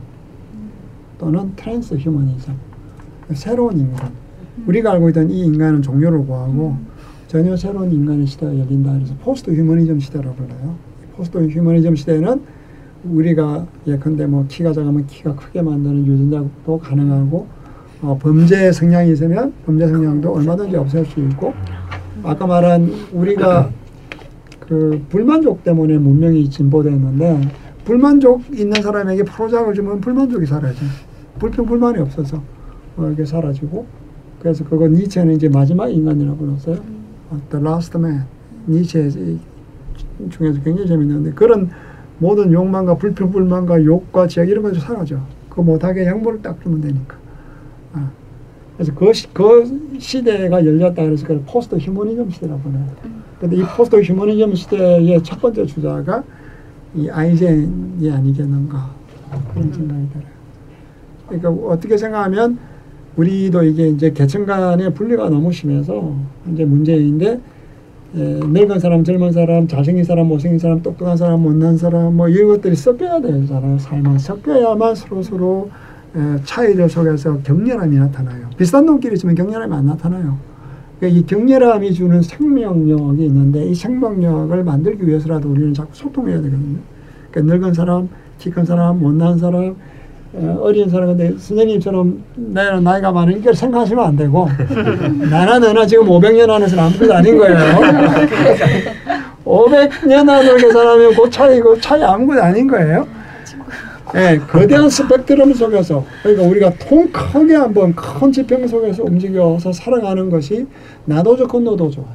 또는 transhumanism 새로운 인간 우리가 알고 있던 이 인간은 종교를 구하고 전혀 새로운 인간의 시대가 열린다 그래서 posthumanism 시대라고 불러요. posthumanism 시대는 우리가 예컨대 뭐 키가 작으면 키가 크게 만드는 유전자도 가능하고 어, 범죄 성향이 있으면 범죄 성향도 얼마든지 없앨 수 있고 아까 말한 우리가 그 불만족 때문에 문명이 진보됐는데 불만족 있는 사람에게 프로작을 주면 불만족이 사라져 불평 불만이 없어서 어, 이게 사라지고 그래서 그거 니체는 이제 마지막 인간이라고 불렀어요. 어, The Last Man 니체 중에서 굉장히 재밌는데 그런 모든 욕망과 불평 불만과 욕과 지역 이런 것도 사라져. 그 못하게 양보를 딱 주면 되니까. 아. 그래서 그, 시, 그 시대가 열렸다 그래서 그걸 포스트 휴머니즘 시대라고 해요. 근데 이 포스트 휴머니즘 시대의 첫 번째 주자가 이 아이젠이 아니겠는가 그런 생각이 들어요. 그러니까 어떻게 생각하면 우리도 이게 이제 계층 간의 분리가 너무 심해서 이제 문제인데 예, 늙은 사람, 젊은 사람, 잘생긴 사람, 못생긴 사람, 똑똑한 사람, 못난 사람, 뭐 이런 것들이 섞여야 되잖아요. 삶은 섞여야만 서로 서로 에, 차이들 속에서 격렬함이 나타나요. 비슷한 눈길이 있으면 격렬함이 안 나타나요. 그러니까 이 격렬함이 주는 생명력이 있는데 이 생명력을 만들기 위해서라도 우리는 자꾸 소통해야 되거든요. 그러니까 늙은 사람, 키 큰 사람, 못난 사람, 어, 어린 사람 근데 선생님처럼 내가 나이가 많으니까 생각하시면 안 되고 나나 너나 지금 500년 안에서는 아무것도 아닌 거예요. 500년 안으로 계산하면 그 차이 그 차이 아무것도 아닌 거예요. 예, 거대한 스펙트럼 속에서 그러니까 우리가 통 크게 한번 큰 지평 속에서 움직여서 살아가는 것이 나도 좋고 너도 좋아요.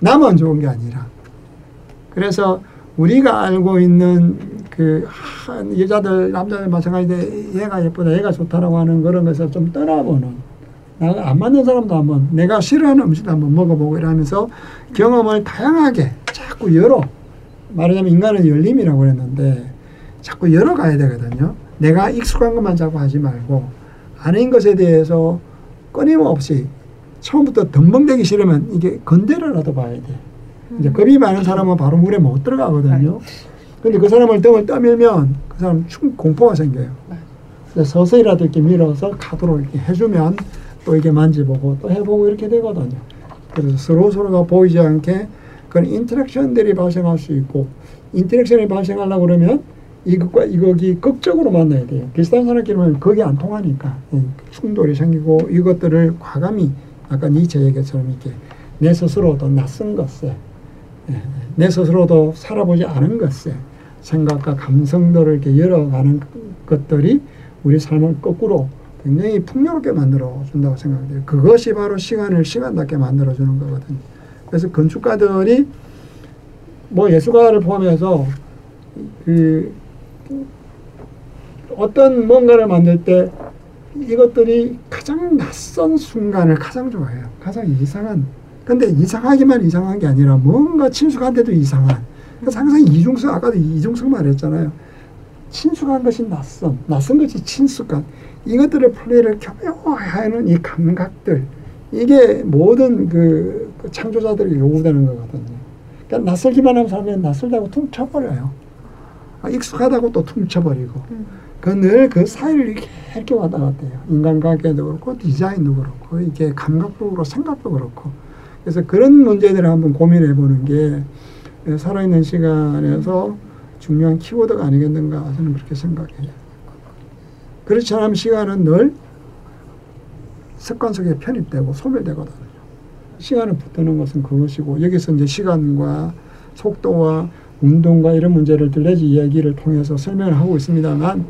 나만 좋은 게 아니라 그래서 우리가 알고 있는 그 여자들 남자들 마찬가지인데 얘가 예쁘다 얘가 좋다라고 하는 그런 것을 좀 떠나보는 나가 안 맞는 사람도 한번 내가 싫어하는 음식도 한번 먹어보고 이러면서 경험을 다양하게 자꾸 열어 말하자면 인간은 열림이라고 그랬는데 자꾸 열어가야 되거든요. 내가 익숙한 것만 자꾸 하지 말고 아닌 것에 대해서 끊임없이 처음부터 덤벙대기 싫으면 이게 건드려라도 봐야 돼. 이제 겁이 많은 사람은 바로 물에 못 들어가거든요. 근데 그 사람을 등을 떠밀면 그 사람 충 공포가 생겨요. 그래서 서서히라도 이렇게 밀어서 가도록 이렇게 해주면 또 이렇게 만져보고 또 해보고 이렇게 되거든요. 그래서 서로 서로가 보이지 않게 그런 interaction들이 발생할 수 있고 interaction이 발생하려고 그러면 이것과 이것이 극적으로 만나야 돼요. 비슷한 사람끼리는 거기 안 통하니까 예, 충돌이 생기고 이것들을 과감히 아까 니체 얘기처럼 이렇게 내 스스로도 낯선 것에 예, 내 스스로도 살아보지 않은 것에 생각과 감성들을 이렇게 열어가는 것들이 우리 삶을 거꾸로 굉장히 풍요롭게 만들어 준다고 생각돼요. 그것이 바로 시간을 시간답게 만들어 주는 거거든요. 그래서 건축가들이 뭐 예술가를 포함해서 그 어떤 뭔가를 만들 때 이것들이 가장 낯선 순간을 가장 좋아해요. 가장 이상한. 근데 이상하기만 이상한 게 아니라 뭔가 친숙한데도 이상한. 그래서 항상 이중성, 아까도 이중성 말했잖아요. 친숙한 것이 낯선, 낯선 것이 친숙한. 이것들을 플레이를 교묘하는 이 감각들. 이게 모든 그, 그 창조자들이 요구되는 거거든요. 그러니까 낯설기만 하면 사람이 낯설다고 퉁쳐버려요. 아, 익숙하다고 또 퉁쳐버리고. 그늘 그 사이를 이렇게, 이렇게 왔다 갔다 해요. 인간관계도 그렇고 디자인도 그렇고 이게 감각도 그렇고 생각도 그렇고. 그래서 그런 문제들을 한번 고민해 보는 게 살아있는 시간에서 중요한 키워드가 아니겠는가 저는 그렇게 생각해요. 그렇지 않으면 시간은 늘 습관 속에 편입되고 소멸되거든요. 시간을 붙드는 것은 그것이고 여기서 이제 시간과 속도와 운동과 이런 문제를 들레지 이야기를 통해서 설명을 하고 있습니다만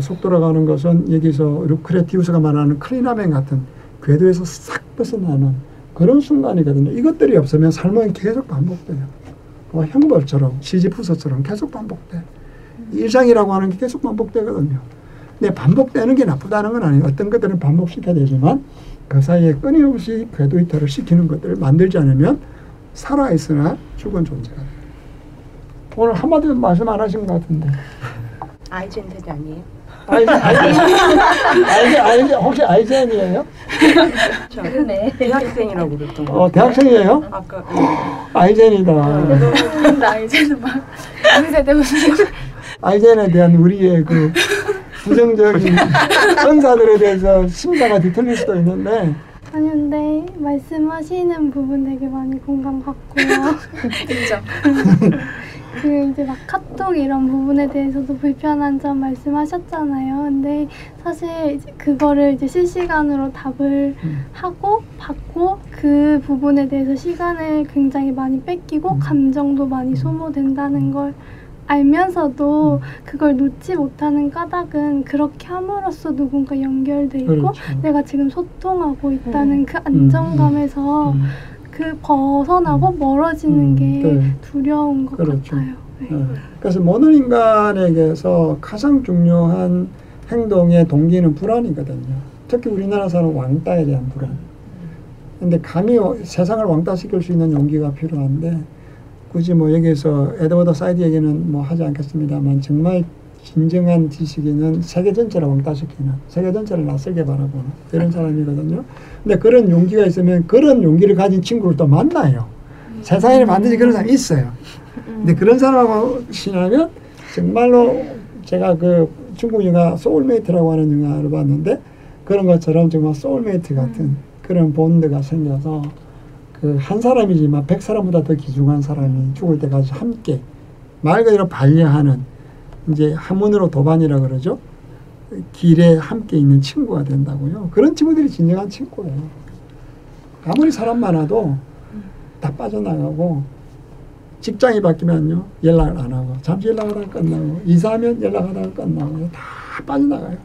속도로 가는 것은 여기서 루크레티우스가 말하는 클리나멘 같은 궤도에서 싹 벗어나는 그런 순간이거든요. 이것들이 없으면 삶은 계속 반복돼요. 뭐 형벌처럼 시지푸스처럼 계속 반복돼. 일상이라고 하는 게 계속 반복되거든요. 근데 반복되는 게 나쁘다는 건 아니에요. 어떤 것들은 반복시켜야 되지만 그 사이에 끊임없이 궤도 이탈을 시키는 것들을 만들지 않으면 살아있으나 죽은 존재가 돼요. 오늘 한마디도 말씀 안 하신 것 같은데. 아이젠들이 아 아이젠, 아이젠, 아이젠, 아이젠, 혹시 아이젠이에요? 저 대학생이라고 그랬던 거. 어, 대학생이에요? 아까 아이젠이다. 나 이제는 막 연세대 무슨 아이젠에 대한 우리의 그 부정적인 은사들에 대해서 심사가 뒤틀릴 수도 있는데 아니 근데 말씀하시는 부분 되게 많이 공감받고요. 인정. 그 이제 막 카톡 이런 부분에 대해서도 불편한 점 말씀하셨잖아요. 근데 사실 이제 그거를 이제 실시간으로 답을 음. 하고 받고 그 부분에 대해서 시간을 굉장히 많이 뺏기고 음. 감정도 많이 소모된다는 걸 알면서도 그걸 놓지 못하는 까닭은 그렇게 함으로써 누군가 연결돼 있고 그렇죠. 내가 지금 소통하고 있다는 그 안정감에서 음, 그 벗어나고 멀어지는 음, 게 네. 두려운 것 그렇죠. 같아요. 네. 네. 그래서 모든 인간에게서 가장 중요한 행동의 동기는 불안이거든요. 특히 우리나라 사람 왕따에 대한 불안. 근데 감히 어- 세상을 왕따시킬 수 있는 용기가 필요한데 굳이 뭐 여기서 에드워드 사이드 얘기는 뭐 하지 않겠습니다만 정말 진정한 지식인은 세계 전체를 왕따시키는 세계 전체를 낯설게 바라보는 이런 사람이거든요. 근데 그런 용기가 있으면 그런 용기를 가진 친구를 또 만나요. 세상에 반드시 그런 사람이 있어요. 근데 그런 사람하고 친하면 정말로 제가 그 중국 영화 Soulmate라고 하는 영화를 봤는데 그런 것처럼 정말 소울메이트 같은 그런 bond가 생겨서 그 한 사람이지만 백 사람보다 더 귀중한 사람이 죽을 때까지 함께 말 그대로 반려하는 이제 한문으로 도반이라 그러죠. 길에 함께 있는 친구가 된다고요. 그런 친구들이 진정한 친구예요. 아무리 사람 많아도 다 빠져나가고 직장이 바뀌면요 연락을 안 하고 잠시 연락하다가 끝나고 이사하면 연락하다가 끝나고 다 빠져나가요.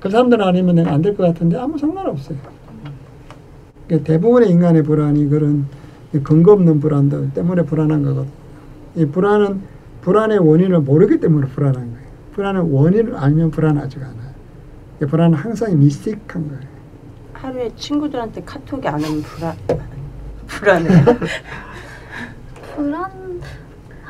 그 사람들 아니면 안될 것 같은데 아무 상관없어요. 그러니까 대부분의 인간의 불안이 그런 근거 없는 불안들 때문에 불안한 거거든요. 이 불안은 불안의 원인을 모르기 때문에 불안한 거예요. 불안의 원인을 알면 불안하지가 않아요. 이 불안은 항상 미스틱한 거예요. 하루에 친구들한테 카톡이 안 오면 불안 불안해요. 불안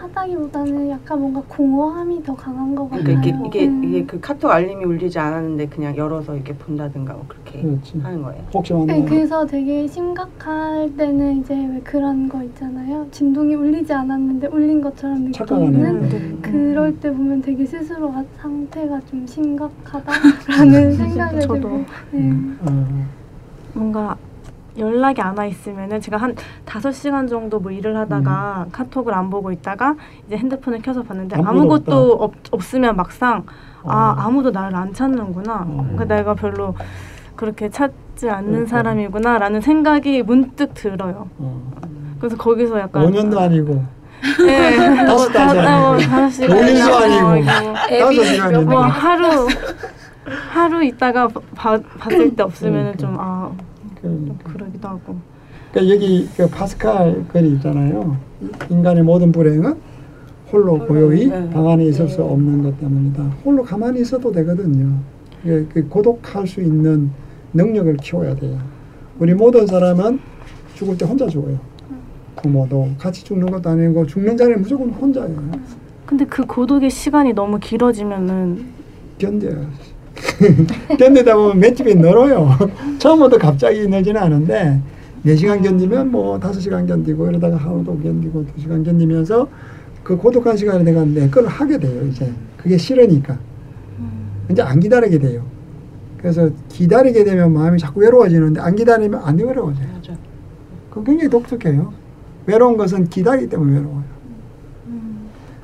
하다기보다는 약간 뭔가 공허함이 더 강한 것 같아요. 그러니까 이게 이게 음. 이게 그 카톡 알림이 울리지 않았는데 그냥 열어서 이렇게 본다든가 뭐 그렇게 그렇지. 하는 거예요. 혹시 만나 네, 그래서 되게 심각할 때는 이제 왜 그런 거 있잖아요. 진동이 울리지 않았는데 울린 것처럼 느끼는 거. 그럴 때 보면 되게 스스로 가- 상태가 좀 심각하다라는 생각을 저도. 들고 네. 어, 뭔가 연락이 안 와 있으면은 제가 한 다섯 시간 정도 뭐 일을 하다가 카톡을 안 보고 있다가 이제 핸드폰을 켜서 봤는데 음. 아무것도 없, 없으면 막상 아 어. 아무도 나를 안 찾는구나. 어. 그러니까 내가 별로 그렇게 찾지 않는 그러니까. 사람이구나라는 생각이 문득 들어요. 어. 그래서 거기서 약간 5년도 아니고 네, 다섯 뭐 달도 다- 뭐 아니고. 다섯 시간 오일도 아니고. 다섯 시간이네. 뭐 하루 하루 있다가 봐, 봤을 때 없으면 그러니까. 좀아 그러니까. 그러기도 하고. 그러니까 여기 그 파스칼 글이 있잖아요. 인간의 모든 불행은 홀로 고요히 네. 방 안에 있을 수 네. 없는 것 때문이다. 홀로 가만히 있어도 되거든요. 그, 그 고독할 수 있는 능력을 키워야 돼요. 우리 모든 사람은 죽을 때 혼자 죽어요. 부모도 같이 죽는 것도 아니고 죽는 자리는 무조건 혼자예요. 근데 그 고독의 시간이 너무 길어지면은 견뎌요. 견디다 보면 맷집이 늘어요. 처음부터 갑자기 늘지는 않은데 4시간 견디면 뭐 5시간 견디고 이러다가 하루도 견디고 2시간 견디면서 그 고독한 시간에 내가 내 걸 하게 돼요. 이제 그게 싫으니까. 이제 안 기다리게 돼요. 그래서 기다리게 되면 마음이 자꾸 외로워지는데 안 기다리면 안 외로워져요. 맞아. 그건 굉장히 독특해요. 외로운 것은 기다리기 때문에 외로워요.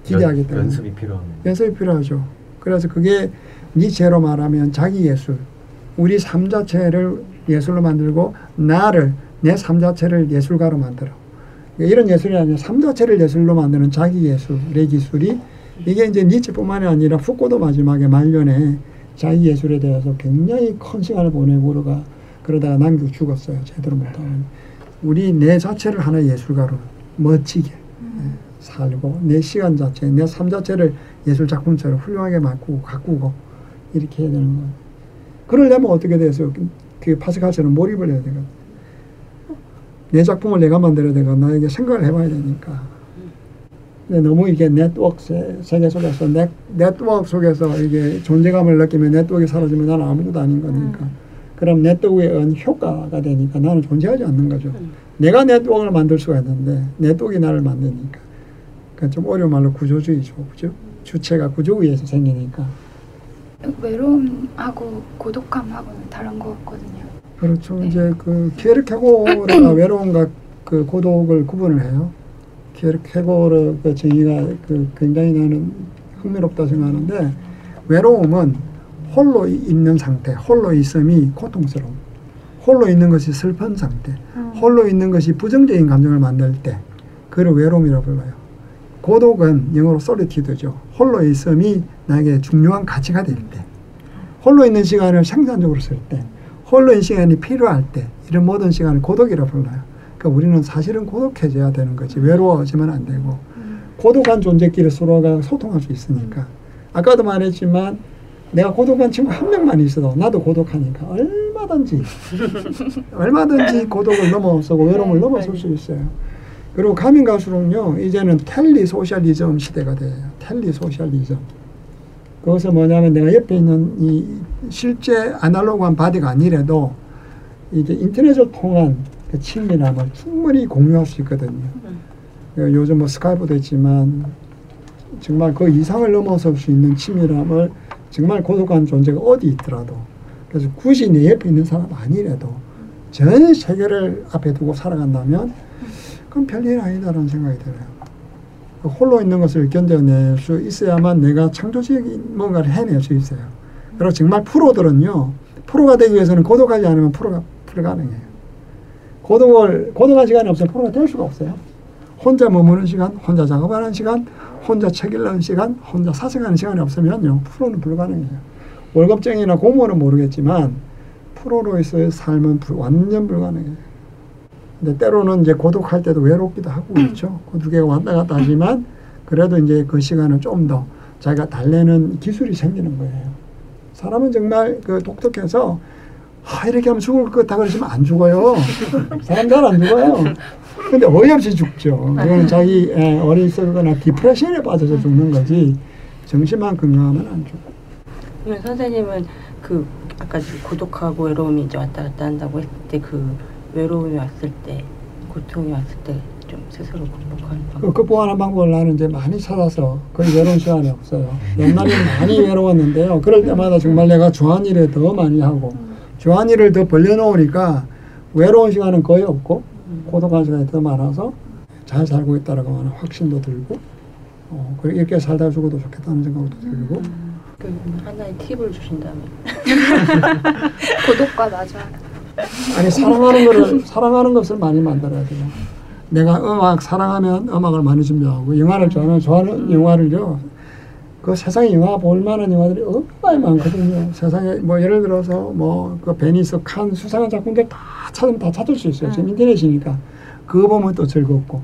기대하기 연, 때문에. 연 습이 필요한. 연습이 필요하죠. 그래서 그게 니체로 말하면 자기 예술. 우리 삶 자체를 예술로 만들고 나를 내삶 자체를 예술가로 만들어. 이런 예술이 아니라 삶 자체를 예술로 만드는 자기 예술의 기술이 이게 이제 니체뿐만이 아니라 푸코도 마지막에 말년에 자기 예술에 대해서 굉장히 큰 시간을 보내고 그러가 그러다가 남기고 죽었어요. 제대로 못하고. 우리 내 자체를 하나의 예술가로 멋지게 예, 살고 내 시간 자체, 내 삶 자체를 예술 작품처럼 훌륭하게 바꾸고 가꾸고 이렇게 해야 되는 거예요. 그러려면 어떻게 돼서 그, 그 파스칼처럼 몰입을 해야 되거든. 내 작품을 내가 만들어야 되고 나에게 생각을 해봐야 되니까. 근데 너무 이게 네트워크 세, 세계 속에서 네, 네트워크 속에서 이게 존재감을 느끼면 네트워크가 사라지면 나는 아무것도 아닌 거니까. 그럼 네트워크에 의한 효과가 되니까 나는 존재하지 않는 거죠. 내가 네트워크를 만들 수가 있는데 네트워크가 나를 만드니까. 그러니까 좀 어려운 말로 구조주의죠. 그죠? 주체가 구조의에서 생기니까. 외로움하고 고독함하고는 다른 것 같거든요. 그렇죠. 네. 이제 그 키에르케고르가 외로움과 그 고독을 구분을 해요. 키에르케고르 그 정의가 그 굉장히 나는 흥미롭다 생각하는데 외로움은 홀로 있는 상태, 홀로 있음이 고통스러움. 홀로 있는 것이 슬픈 상태, 홀로 있는 것이 부정적인 감정을 만들 때 그를 외로움이라고 불러요. 고독은 영어로 솔리티드죠. 홀로 있음이 나에게 중요한 가치가 될 때, 홀로 있는 시간을 생산적으로 쓸 때, 홀로 있는 시간이 필요할 때 이런 모든 시간을 고독이라고 불러요. 그러니까 우리는 사실은 고독해져야 되는 거지 외로워지면 안 되고 고독한 존재끼리 서로가 소통할 수 있으니까 아까도 말했지만 내가 고독한 친구 한 명만 있어도 나도 고독하니까 얼마든지 얼마든지 고독을 넘어서고 외로움을 넘어설 수 있어요. 그리고 가면 갈수록요 이제는 텔리 소셜리즘 시대가 돼요. 텔리 소셜리즘. 그것은 뭐냐면 내가 옆에 있는 이 실제 아날로그한 body가 아니래도 이게 인터넷을 통한 그 친밀함을 충분히 공유할 수 있거든요. 그 요즘 뭐 스카이프도 있지만 정말 그 이상을 넘어설 수 있는 친밀함을 정말 고독한 존재가 어디 있더라도 그래서 굳이 내 옆에 있는 사람 아니래도 전 세계를 앞에 두고 살아간다면 그건 별일 아니다라는 생각이 들어요. 그 홀로 있는 것을 견뎌낼 수 있어야만 내가 창조적인 뭔가를 해낼 수 있어요. 그리고 정말 프로들은요, 프로가 되기 위해서는 고독하지 않으면 프로가 불가능해요. 고독을, 고독한 시간이 없으면 프로가 될 수가 없어요. 혼자 머무는 시간, 혼자 작업하는 시간, 혼자 책 읽는 시간, 혼자 사색하는 시간이 없으면요, 프로는 불가능해요. 월급쟁이나 공무원은 모르겠지만, 프로로서의 삶은 불- 완전 불가능해요. 근데 때로는 이제 고독할 때도 외롭기도 하고 그렇죠. 그 두 개가 왔다 갔다 하지만 그래도 이제 그 시간을 좀 더 자기가 달래는 기술이 생기는 거예요. 사람은 정말 그 독특해서 아, 이렇게 하면 죽을 것 같다 그러시면 안 죽어요. 사람 잘 안 죽어요. 근데 어이없이 죽죠. 이거는 자기 예, 어리석거나 디프레션에 빠져서 죽는 거지 정신만 건강하면 안 죽어. 그러면 선생님은 그 아까 고독하고 외로움이 이제 왔다 갔다 한다고 했을 때그 외로움이 왔을 때 고통이 왔을 때 좀 스스로 극복하는 그 방법. 극복하는 방법을 나는 이제 많이 찾아서 거의 외로운 시간이 없어요. 옛날에는 많이 외로웠는데요. 그럴 때마다 정말 내가 좋아하는 일을 더 많이 하고 좋아하는 일을 더 벌려놓으니까 외로운 시간은 거의 없고 고독한 시간이 더 많아서 잘 살고 있다라고 하는 확신도 들고 어, 그리고 이렇게 살다 죽어도 좋겠다는 생각도 들고 그 하나의 팁을 주신다면 고독과 마주. 아니 사랑하는 거를 사랑하는 것을 많이 만들어야 돼요. 내가 음악 사랑하면 음악을 많이 준비하고 영화를 좋아하면 좋아하는 영화를요. 그 세상에 영화 볼 만한 영화들이 얼마나 많거든요. 세상에 뭐 예를 들어서 뭐그 베니스 칸 수상한 작품들 다 찾으면 다 찾을 수 있어요. 지금 인터넷이니까 그거 보면 또 즐겁고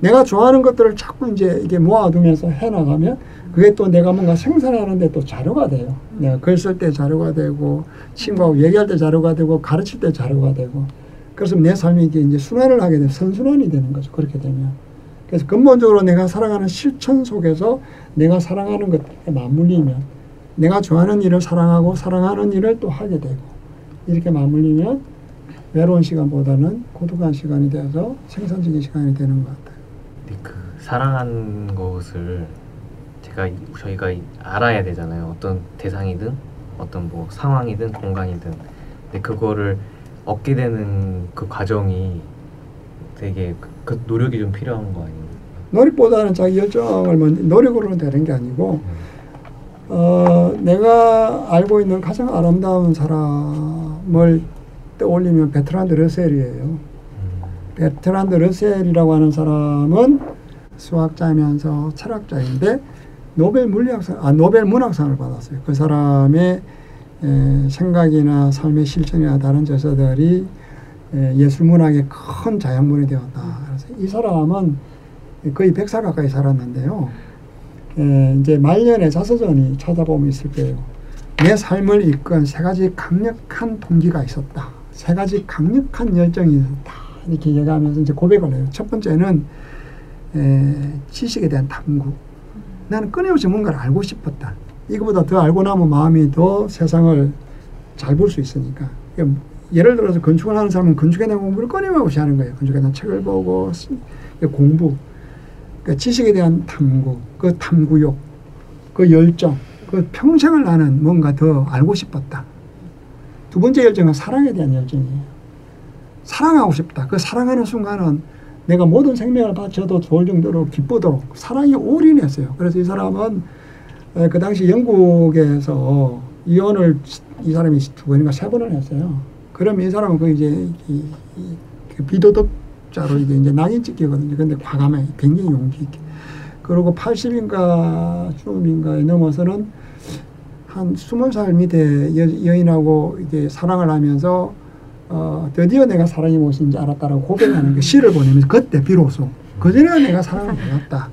내가 좋아하는 것들을 자꾸 이제 이게 모아두면서 해나가면 그게 또 내가 뭔가 생산하는데 또 자료가 돼요. 내가 글 쓸 때 자료가 되고 친구하고 얘기할 때 자료가 되고 가르칠 때 자료가 되고 그래서 내 삶이 이게 이제 순환을 하게 되면 선순환이 되는 거죠. 그렇게 되면 그래서 근본적으로 내가 살아가는 실천 속에서 내가 사랑하는 것에 맞물리면 내가 좋아하는 일을 사랑하고 사랑하는 일을 또 하게 되고 이렇게 맞물리면 외로운 시간보다는 고독한 시간이 되어서 생산적인 시간이 되는 것 같아요. 그 사랑하는 것을 제가 이- 저희가 이- 알아야 되잖아요. 어떤 대상이든 어떤 뭐 상황이든 공간이든. 근데 그거를 얻게 되는 그 과정이 되게 그, 그 노력이 좀 필요한 거 아니에요? 노력보다는 자기 열정을 먼저 노력으로는 되는 게 아니고 어, 내가 알고 있는 가장 아름다운 사람을 떠올리면 베트란드 러셀이에요. 음. 베트란드 러셀이라고 하는 사람은 수학자이면서 철학자인데 노벨 물리학상, 아 노벨 문학상을 받았어요. 그 사람의 에, 생각이나 삶의 실천이나 다른 저서들이 에, 예술 문학의 큰 자양분이 되었다. 그래서 이 사람은 거의 100살 가까이 살았는데요. 에, 이제 말년에 자서전이 찾아보면 있을 거예요. 내 삶을 이끈 세 가지 강력한 동기가 있었다. 세 가지 강력한 열정이 있었다. 이렇게 얘기하면서 이제 고백을 해요. 첫 번째는 에, 지식에 대한 탐구. 나는 끊임없이 뭔가를 알고 싶었다. 이거보다 더 알고 나면 마음이 더 세상을 잘 볼 수 있으니까. 예를 들어서 건축을 하는 사람은 건축에 대한 공부를 끊임없이 하는 거예요. 건축에 대한 책을 보고 시- 공부. 그러니까 지식에 대한 탐구, 그 탐구욕, 그 열정, 그 평생을 나는 뭔가 더 알고 싶었다. 두 번째 열정은 사랑에 대한 열정이에요. 사랑하고 싶다. 그 사랑하는 순간은 내가 모든 생명을 바쳐도 좋을 정도로 기쁘도록 사랑이 올인했어요. 그래서 이 사람은 에, 그 당시 영국에서 이혼을 이 사람이 두 번인가 세 번을 했어요. 그러면 이 사람은 그 이제 이, 이, 그 비도덕자로 이게 이제 낙인 찍히거든요. 근데 과감해, 굉장히 용기 있게. 그리고 80인가 쯤인가에 넘어서는 한 20살 밑에 여, 여인하고 이게 사랑을 하면서 어, 드디어 내가 사랑이 무엇인지 알았다라고 고백하는 그 시를 보내면서 그때 비로소 그전에 내가 사랑을 몰랐다.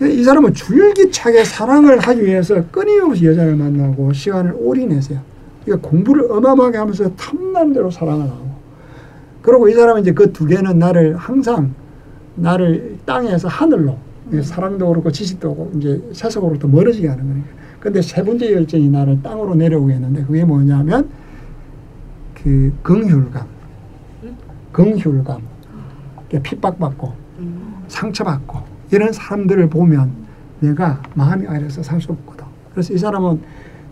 이 사람은 줄기차게 사랑을 하기 위해서 끊임없이 여자를 만나고 시간을 올인했어요. 그러니까 공부를 어마어마하게 하면서 탐나는 대로 사랑을 하고 그리고 이 사람은 이제 그 두 개는 나를 항상 나를 땅에서 하늘로 사랑도 그렇고 지식도 그렇고 이제 세속으로부터 멀어지게 하는 거니까. 근데 세 번째 열정이 나를 땅으로 내려오게 했는데 그게 뭐냐면 그 긍휼감, 긍휼감, 핍박받고 상처받고 이런 사람들을 보면 내가 마음이 아려서 살 수 없거든. 그래서 이 사람은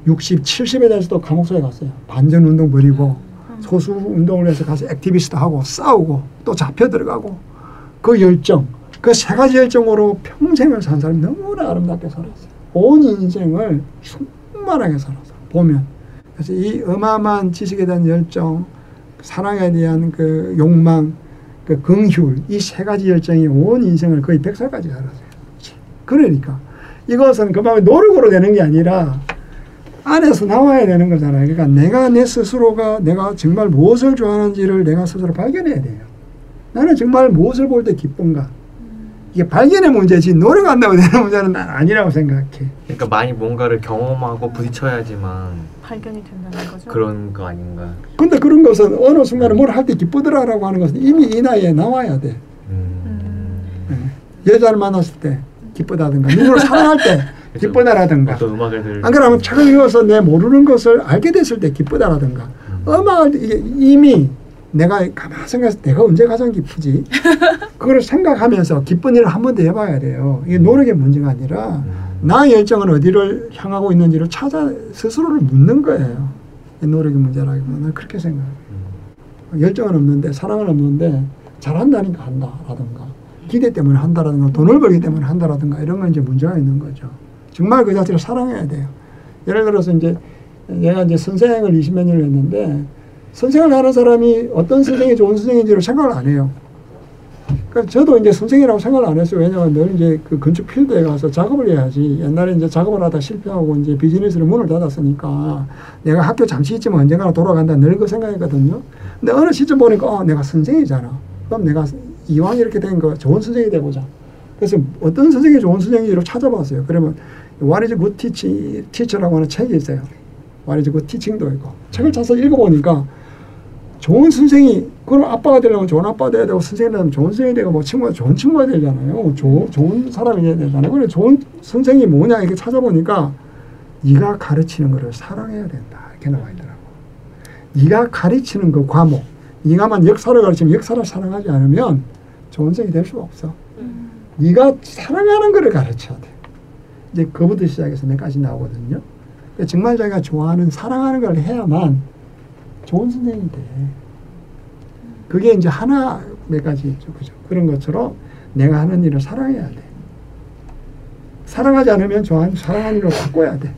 60, 70에 대해서도 감옥소에 갔어요. 반전 운동 벌이고 소수 운동을 해서 가서 activist 하고 싸우고 또 잡혀 들어가고 그 열정, 그 세 가지 열정으로 평생을 산 사람이 너무나 아름답게 살았어요. 온 인생을 충만하게 살았어. 보면. 그래서 이 어마어마한 지식에 대한 열정, 사랑에 대한 그 욕망, 그 긍휼, 이 세 가지 열정이 온 인생을 거의 100살까지 살았어요. 그러니까 이것은 그만 노력으로 되는 게 아니라 안에서 나와야 되는 거잖아요. 그러니까 내가 내 스스로가 내가 정말 무엇을 좋아하는지를 내가 스스로 발견해야 돼요. 나는 정말 무엇을 볼 때 기쁜가? 이게 발견의 문제지 나고 되는 문제는 난 아니라고 생각해. 그러니까 많이 뭔가를 경험하고 부딪혀야지만 발견이 된다는 거죠. 그런 거 아닌가. 근데 그런 것은 어느 순간에 뭘 할 때 기쁘더라라고 하는 것은 이미 이 나이에 나와야 돼. 음. 예. 여자를 만났을 때 기쁘다든가 누구를 사랑할 때. 기쁘다라든가 어떤 음악을 들. 안 그러면 책을 읽어서 내 모르는 것을 알게 됐을 때 기쁘다라든가 음. 음악을 이게 이미 내가 가만 생각해서 내가 언제 가장 기쁘지 그걸 생각하면서 기쁜 일을 한번더 해봐야 돼요 이게 노력의 문제가 아니라 음. 나의 열정은 어디를 향하고 있는지를 찾아 스스로를 묻는 거예요 이 노력의 문제라기보다는 그렇게 생각해요 음. 열정은 없는데 사랑은 없는데 잘한다니까 한다라든가 기대 때문에 한다라든가 돈을 벌기 때문에 한다라든가 이런 건 이제 문제가 있는 거죠. 정말 그 자체를 사랑해야 돼요. 예를 들어서 이제 내가 이제 선생을 20몇 년을 했는데 선생을 하는 사람이 어떤 선생이 좋은 선생인지를 생각을 안 해요. 그러니까 저도 이제 선생이라고 생각을 안 했어요. 왜냐하면 늘 이제 그 건축 필드에 가서 작업을 해야지. 옛날에 이제 작업을 하다 실패하고 이제 비즈니스를 문을 닫았으니까 내가 학교 잠시 있지만 언젠가는 돌아간다 늘 그 생각했거든요. 근데 어느 시점 보니까 어, 내가 선생이잖아. 그럼 내가 이왕 이렇게 된 거 좋은 선생이 돼보자. 그래서 어떤 선생이 좋은 선생인지를 찾아봤어요. 그러면 What is good teach, teacher라고 하는 책이 있어요. What is good teaching도 있고. 책을 찾아서 읽어보니까 좋은 선생이 그럼 아빠가 되려면 좋은 아빠가 돼야 되고 선생이 되려면 좋은 선생이 되고 뭐 친구가 좋은 친구가 되잖아요. 조, 좋은 사람이 돼야 되잖아요. 그래 좋은 선생이 뭐냐 이렇게 찾아보니까 네가 가르치는 것을 사랑해야 된다 이렇게 나와 있더라고. 네가 가르치는 그 과목, 네가만 역사를 가르치면 역사를 사랑하지 않으면 좋은 선생이 될 수가 없어. 네가 사랑하는 것을 가르쳐야 돼. 이제 그부터 시작해서 몇까지 나오거든요. 정말 자기가 좋아하는 사랑하는 걸 해야만 좋은 선생이 돼. 그게 이제 하나 몇 가지 있죠. 그죠? 그런 것처럼 내가 하는 일을 사랑해야 돼. 사랑하지 않으면 좋아하는 사랑하는 일로 바꿔야 돼.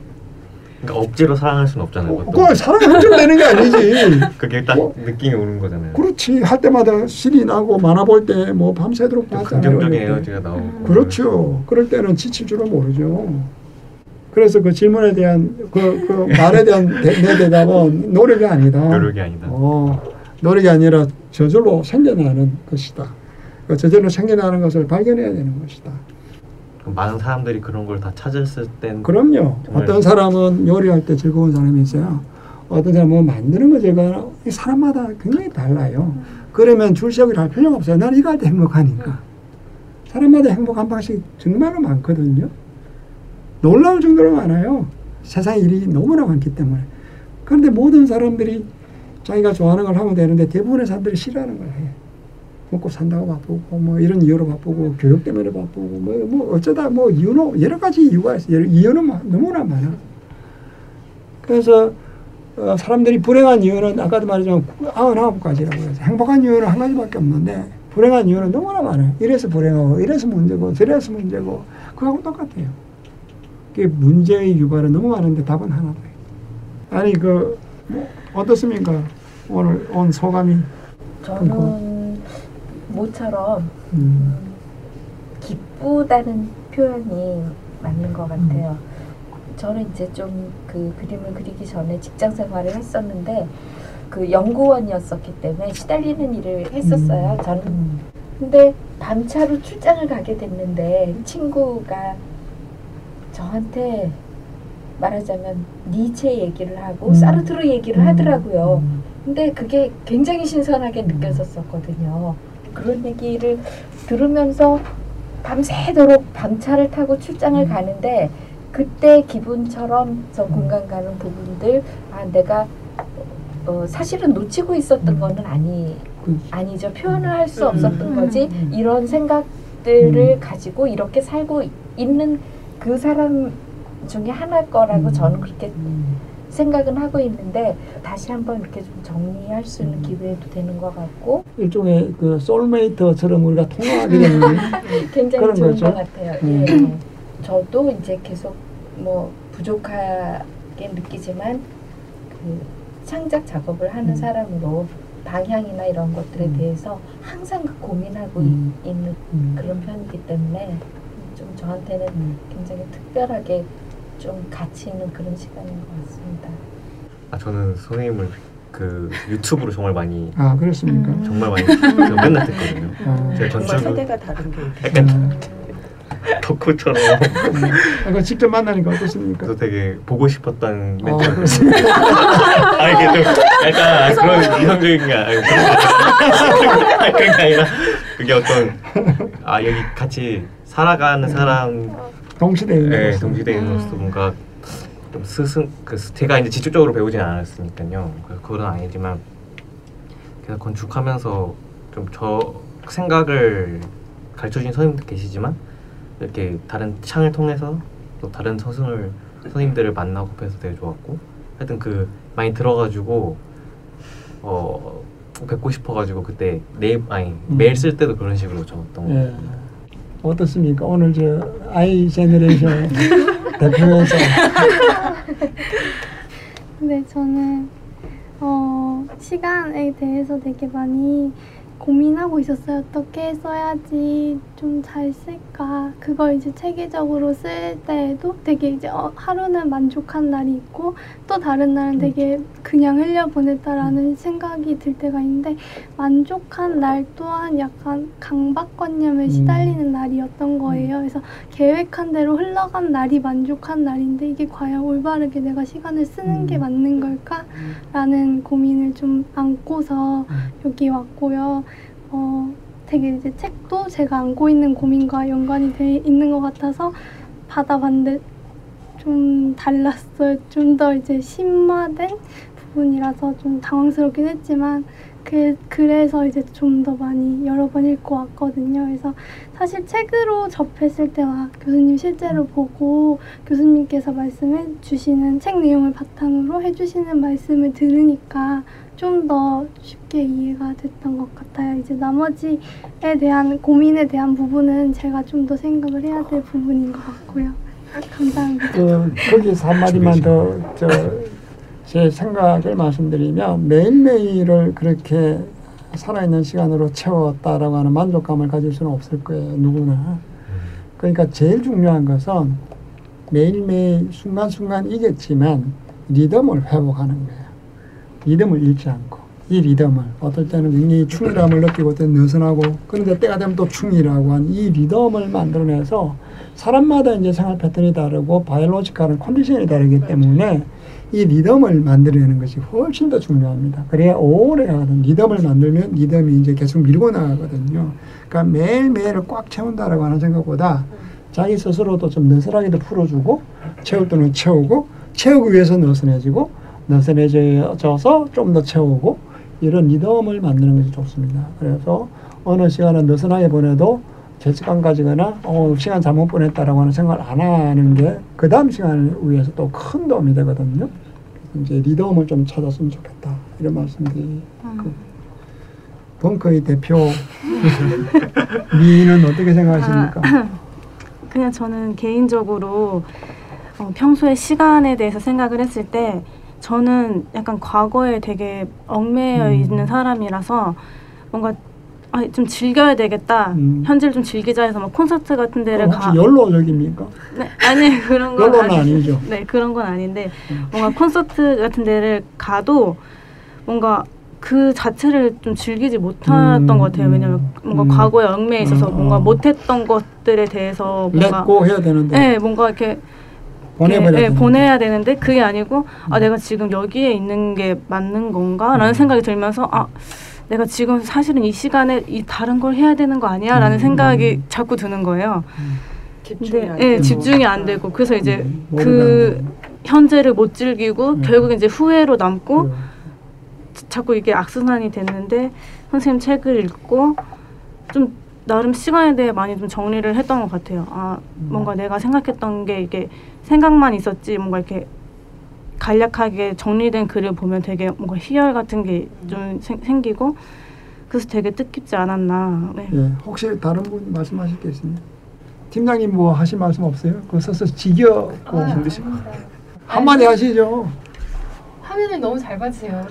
그러니까 억지로 사랑할 수는 없잖아요. 보통. 그걸 사랑하면 되는 게 아니지. 그게 딱 뭐? 느낌이 오는 거잖아요. 그렇지. 할 때마다 신이 나고 만화 볼 때 뭐 밤새도록 좀 봤잖아요. 긍정적인. 에너지가 나오고. 그렇죠. 그럴 때는 지칠 줄은 모르죠. 그래서 그 질문에 대한 그, 그 말에 대한 대, 내 대답은 노력이 아니다. 노력이 아니다. 어, 노력이 아니라 저절로 생겨나는 것이다. 그 저절로 생겨나는 것을 발견해야 되는 것이다. 그럼 많은 사람들이 그런 걸 다 찾았을 땐 그럼요. 어떤 사람은 요리할 때 즐거운 사람이 있어요. 어떤 사람은 뭐 만드는 거. 이 사람마다 굉장히 달라요. 그러면 줄서기를 할 필요가 없어요. 나는 이거 할 때 행복하니까. 사람마다 행복한 방식이 정말로 많거든요. 놀라울 정도로 많아요. 세상에 일이 너무나 많기 때문에. 그런데 모든 사람들이 자기가 좋아하는 걸 하면 되는데 대부분의 사람들이 싫어하는 걸 해. 먹고 산다고 바쁘고 뭐 이런 이유로 바쁘고 교육 때문에 바쁘고 뭐, 뭐 어쩌다 뭐 이유로 여러 가지 이유가 있어. 요 이유는 마- 너무나 많아. 그래서 어, 사람들이 불행한 이유는 아까도 말했지만 99가지라고 해서 행복한 이유는 한 가지밖에 없는데 불행한 이유는 너무나 많아요. 이래서 불행하고 이래서 문제고 저래서 문제고 그거하고 똑같아요. 그 문제의 유발은 너무 많은데 답은 하나다. 아니 그 뭐, 어떻습니까? 오늘 온 소감이 저는 모처럼 음, 기쁘다는 표현이 맞는 것 같아요. 저는 이제 좀 그 그림을 그리기 전에 직장 생활을 했었는데 그 연구원이었었기 때문에 시달리는 일을 했었어요. 저는 근데 밤차로 출장을 가게 됐는데 친구가 저한테 말하자면 니체 얘기를 하고 음. 사르트르 얘기를 하더라고요. 음. 근데 그게 굉장히 신선하게 느껴졌었거든요. 그런 얘기를 들으면서 밤새도록 밤차를 타고 출장을 가는데 그때 기분처럼 저 공간 가는 부분들 아 내가 어, 사실은 놓치고 있었던 거는 아니 그- 아니죠 표현을 할 수 없었던 음. 거지 음. 이런 생각들을 음. 가지고 이렇게 살고 있는 그 사람 중에 하나일 거라고 음. 저는 그렇게 음, 생각은 하고 있는데 다시 한번 이렇게 좀 정리할 수 있는 음. 기회도 되는 것 같고 일종의 그 소울메이트처럼 우리가 통화하게 되는 굉장히 그런 좋은 거죠. 것 같아요. 음. 예. 저도 이제 계속 뭐 부족하게 느끼지만 그 창작 작업을 하는 음. 사람으로 방향이나 이런 것들에 음. 대해서 항상 그 고민하고 음. 있- 있는 음. 그런 편이기 때문에 좀 저한테는 음. 굉장히 특별하게 좀 가치 있는 그런 시간인 것 같습니다. 아 저는 선생님을 그 유튜브로 정말 많이 아 그렇습니까? 음. 정말 많이 맨날 듣거든요. 아, 제가 정말 건축 세대가 다른 게. 약간 덕후처럼 아, 그 직접 만나니까 어떻습니까? 그래서 되게 보고 싶었던 아, 멘트. 그렇습니까? 아 이게 좀 약간 그런 이성적인 게 아니 그런 게 그런 게 아니라 그게 어떤 아 여기 같이 살아가는 사람 동시대에 있는 네, 있는 것도 뭔가 좀 스승 그 스- 제가 이제 직접적으로 배우진 않았으니까요. 그- 그건 아니지만 그래서 건축하면서 좀 저 생각을 가르쳐 주신 선생님도 계시지만 이렇게 다른 창을 통해서 또 다른 서승을 선생님들을 만나고 해서 되게 좋았고 하여튼 그 많이 들어가지고 어 뵙고 싶어가지고 그때 네이 아니 음. 메일 쓸 때도 그런 식으로 적었던 거. 예. 어떻습니까? 오늘 저 I generation 대표에서 네, 저는 어, 시간에 대해서 되게 많이 고민하고 있었어요. 어떻게 써야지 좀 잘 쓸까. 그걸 이제 체계적으로 쓸 때에도 되게 이제 어, 하루는 만족한 날이 있고 또 다른 날은 되게 그냥 흘려보냈다라는 생각이 들 때가 있는데 만족한 날 또한 약간 강박관념에 음. 시달리는 날이었던 거예요. 그래서 계획한 대로 흘러간 날이 만족한 날인데 이게 과연 올바르게 내가 시간을 쓰는 게 음. 맞는 걸까? 라는 고민을 좀 안고서 여기 왔고요. 어, 되게 이제 책도 제가 안고 있는 고민과 연관이 돼 있는 것 같아서 받아봤는데 좀 달랐어요. 좀 더 이제 심화된 부분이라서 좀 당황스럽긴 했지만 그, 그래서 이제 좀 더 많이 여러 번 읽고 왔거든요. 그래서 사실 책으로 접했을 때와 교수님 실제로 보고 교수님께서 말씀해 주시는 책 내용을 바탕으로 해주시는 말씀을 들으니까 좀 더 쉽게 이해가 됐던 것 같아요. 이제 나머지에 대한 고민에 대한 부분은 제가 좀 더 생각을 해야 될 부분인 것 같고요. 감사합니다. 그 거기서 한 마디만 더저제 생각을 말씀드리면 매일매일을 그렇게 살아있는 시간으로 채웠다라고 하는 만족감을 가질 수는 없을 거예요 누구나 그러니까 제일 중요한 것은 매일매일 순간순간 이겠지만 리듬을 회복하는 거예요 리듬을 잃지 않고 이 리듬을 어떨 때는 굉장히 충실함을 느끼고 어떨 때는 느슨하고 그런데 때가 되면 또 충이라고 한 이 리듬을 만들어내서 사람마다 이제 생활 패턴이 다르고 biological한 컨디션이 다르기 때문에 이 리듬을 만들어내는 것이 훨씬 더 중요합니다. 그래야 오래 가거든. 리듬을 만들면 리듬이 이제 계속 밀고 나가거든요. 그러니까 매일매일을 꽉 채운다라고 하는 생각보다 자기 스스로도 좀 느슨하게도 풀어주고 채울 때는 채우고 채우기 위해서 느슨해지고 느슨해져서 좀 더 채우고 이런 리듬을 만드는 것이 좋습니다. 그래서 어느 시간은 느슨하게 보내도 죄책감 가지거나 어, 시간 잘못 보냈다라고 하는 생각을 안 하는 게 그 다음 시간을 위해서 또 큰 도움이 되거든요. 이제 리듬을 좀 찾았으면 좋겠다 이런 말씀드리. 그 벙커의 대표 미인은 어떻게 생각하십니까? 그냥 저는 개인적으로 어, 평소에 시간에 대해서 생각을 했을 때 저는 약간 과거에 되게 얽매여 음. 있는 사람이라서 뭔가 아, 좀 즐겨야 되겠다. 음. 현재를 좀 즐기자 해서 막 콘서트 같은 데를 혹시 가. 연로적입니까? 네, 아니 그런 건 아니, 아니 죠. 네 그런 건 아닌데 음. 뭔가 콘서트 같은 데를 가도 뭔가 그 자체를 좀 즐기지 못했던 음, 것 같아요. 왜냐면 뭔가 음. 과거에 얽매여 있어서 어, 뭔가 어. 못했던 것들에 대해서 뭔가 렛고 해야 되는데 네 뭔가 이렇게 보내버려야 예, 예, 되는데. 보내야 되는데 그게 아니고 아 음. 내가 지금 여기에 있는 게 맞는 건가라는 음. 생각이 들면서 아 내가 지금 사실은 이 시간에 이 다른 걸 해야 되는 거 아니야라는 음. 생각이 자꾸 드는 거예요. 집중이 근데 안 예, 되고. 집중이 안 되고 그래서 이제 음, 그. 현재를 못 즐기고 음. 결국 이제 후회로 남고 그, 자꾸 이게 악순환이 됐는데 선생님 책을 읽고 좀 나름 시간에 대해 많이 좀 정리를 했던 것 같아요. 아 음. 뭔가 내가 생각했던 게 이게 생각만 있었지 뭔가 이렇게 간략하게 정리된 글을 보면 되게 뭔가 희열 같은 게좀 생기고 그래서 되게 뜻깊지 않았나. 네. 예, 혹시 다른 분 말씀하실 게 있습니까? 팀장님 뭐 하실 말씀 없어요? 그거 써서 지겹고 아, 아닙니다. 한마디 하시죠. 화면을 너무 잘 봐주세요.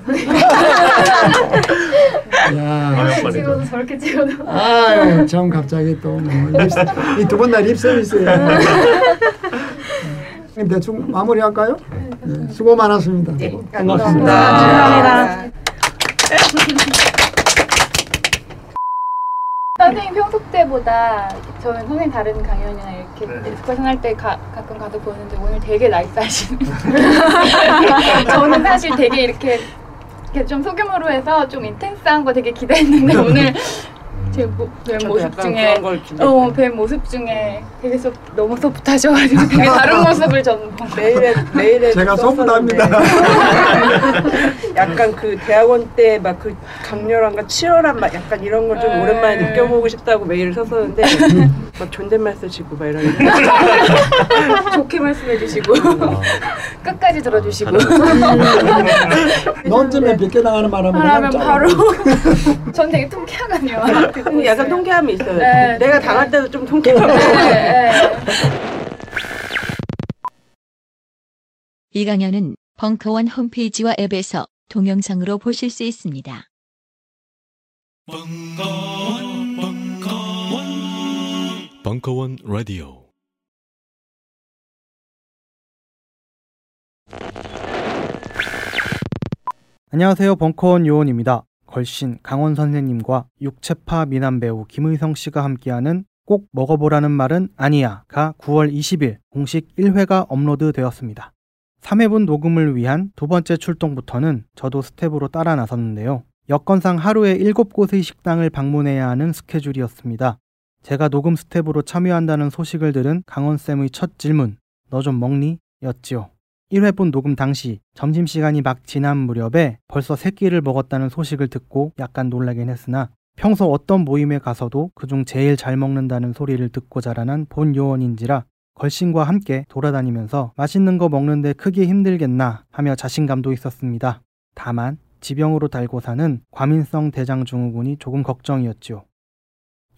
야, 이렇게 찍어도 저렇게 찍어도. 아유, 참 갑자기 또뭐 이두 번다 립서비스 예요. 대충 마무리할까요? 네, 수고 많았습니다. 네, 고맙습니다. 감사합니다. 선생님 평소 때보다 저는 선생님 다른 강연이나 이렇게 discussion 할때 가끔 가서 보는데 오늘 되게 nice하시는 저는 사실 되게 이렇게, 이렇게 좀 소규모로 해서 좀 intense한 거 되게 기대했는데 오늘 제 모, 뵌 저도 모습 중에. 어, 뵌 모습 중에 되게 소, 너무 소프트하셔가지고 되게 다른 모습을 저는 본 매일에 매일에 제가 소프트합니다. 약간 그 대학원 때 막 그 강렬함과 치열한 막 약간 이런 걸좀 네. 오랜만에 느껴보고 싶다고 메일을 썼었는데 막 존댓말 쓰시고 막 이러는데 좋게 말씀해 주시고 끝까지 들어주시고 논점에 비껴나가는 말하면 말하면 그냥 바로 짜고. 전 되게 통쾌하거든요. 근데 약간 통쾌함이 있어요. 네, 내가 네. 당할 때도 좀 통쾌하고 네, 네. 이 강연은 벙커원 홈페이지와 앱에서 동영상으로 보실 수 있습니다. 벙커원, 벙커원, 벙커원 라디오. 안녕하세요. 벙커원 요원입니다. 걸신 강헌 선생님과 육체파 미남 배우 김의성 씨가 함께하는 꼭 먹어보라는 말은 아니야가 9월 20일 공식 1회가 업로드 되었습니다. 3회분 녹음을 위한 두 번째 출동부터는 저도 스텝으로 따라 나섰는데요. 여건상 하루에 7곳의 식당을 방문해야 하는 스케줄이었습니다. 제가 녹음 스텝으로 참여한다는 소식을 들은 강헌쌤의 첫 질문, 너 좀 먹니? 였지요. 1회분 녹음 당시 점심시간이 막 지난 무렵에 벌써 세 끼를 먹었다는 소식을 듣고 약간 놀라긴 했으나 평소 어떤 모임에 가서도 그중 제일 잘 먹는다는 소리를 듣고 자라난 본 요원인지라 걸신과 함께 돌아다니면서 맛있는 거 먹는데 크게 힘들겠나 하며 자신감도 있었습니다. 다만 지병으로 달고 사는 과민성 대장증후군이 조금 걱정이었지요.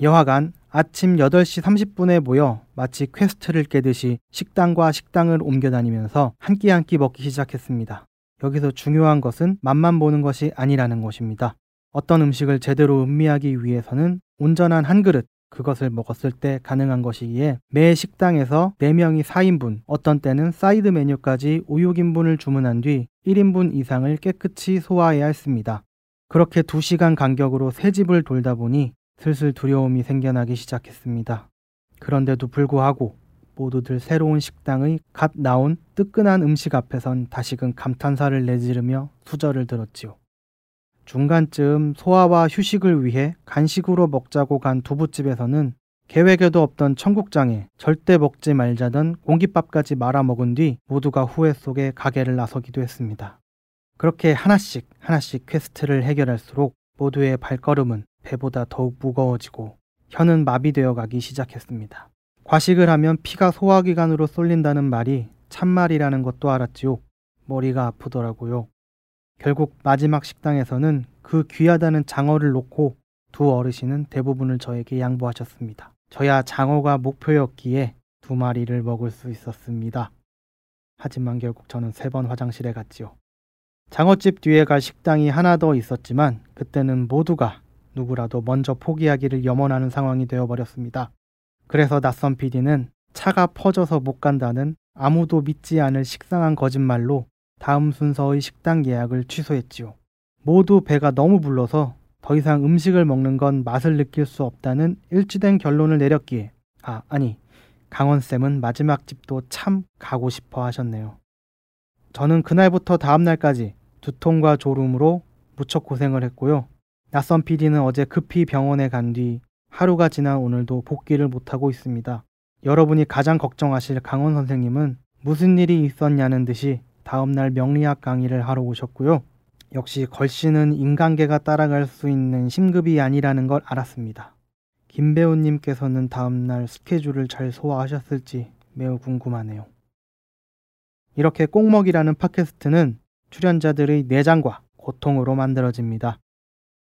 여하간 아침 8시 30분에 모여 마치 quest를 깨듯이 식당과 식당을 옮겨 다니면서 한 끼 한 끼 먹기 시작했습니다. 여기서 중요한 것은 맛만 보는 것이 아니라는 것입니다. 어떤 음식을 제대로 음미하기 위해서는 온전한 한 그릇, 그것을 먹었을 때 가능한 것이기에 매 식당에서 4명이 4인분, 어떤 때는 사이드 메뉴까지 5, 6인분을 주문한 뒤 1인분 이상을 깨끗이 소화해야 했습니다. 그렇게 2시간 간격으로 세 집을 돌다 보니 슬슬 두려움이 생겨나기 시작했습니다. 그런데도 불구하고 모두들 새로운 식당의 갓 나온 뜨끈한 음식 앞에선 다시금 감탄사를 내지르며 수저를 들었지요. 중간쯤 소화와 휴식을 위해 간식으로 먹자고 간 두부집에서는 계획에도 없던 청국장에 절대 먹지 말자던 공깃밥까지 말아 먹은 뒤 모두가 후회 속에 가게를 나서기도 했습니다. 그렇게 하나씩 하나씩 quest를 해결할수록 모두의 발걸음은 배보다 더욱 무거워지고 혀는 마비되어 가기 시작했습니다. 과식을 하면 피가 소화기관으로 쏠린다는 말이 참말이라는 것도 알았지요. 머리가 아프더라고요. 결국 마지막 식당에서는 그 귀하다는 장어를 놓고 두 어르신은 대부분을 저에게 양보하셨습니다. 저야 장어가 목표였기에 두 마리를 먹을 수 있었습니다. 하지만 결국 저는 세 번 화장실에 갔지요. 장어집 뒤에 갈 식당이 하나 더 있었지만 그때는 모두가 누구라도 먼저 포기하기를 염원하는 상황이 되어버렸습니다. 그래서 낯선 PD는 차가 퍼져서 못 간다는 아무도 믿지 않을 식상한 거짓말로 다음 순서의 식당 예약을 취소했지요. 모두 배가 너무 불러서 더 이상 음식을 먹는 건 맛을 느낄 수 없다는 일치된 결론을 내렸기에 아, 아니 강원쌤은 마지막 집도 참 가고 싶어 하셨네요. 저는 그날부터 다음날까지 두통과 졸음으로 무척 고생을 했고요. 낯선 PD는 어제 급히 병원에 간 뒤 하루가 지난 오늘도 복귀를 못하고 있습니다. 여러분이 가장 걱정하실 강원 선생님은 무슨 일이 있었냐는 듯이 다음날 명리학 강의를 하러 오셨고요. 역시 걸씨는 인간계가 따라갈 수 있는 심급이 아니라는 걸 알았습니다. 김 배우님께서는 다음날 스케줄을 잘 소화하셨을지 매우 궁금하네요. 이렇게 꼭먹이라는 팟캐스트는 출연자들의 내장과 고통으로 만들어집니다.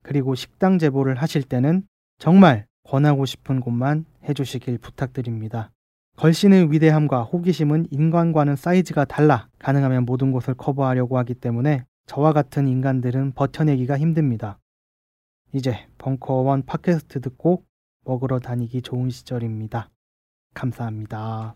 그리고 식당 제보를 하실 때는 정말 권하고 싶은 곳만 해주시길 부탁드립니다. 걸신의 위대함과 호기심은 인간과는 사이즈가 달라 가능하면 모든 곳을 커버하려고 하기 때문에 저와 같은 인간들은 버텨내기가 힘듭니다. 이제 벙커원 팟캐스트 듣고 먹으러 다니기 좋은 시절입니다. 감사합니다.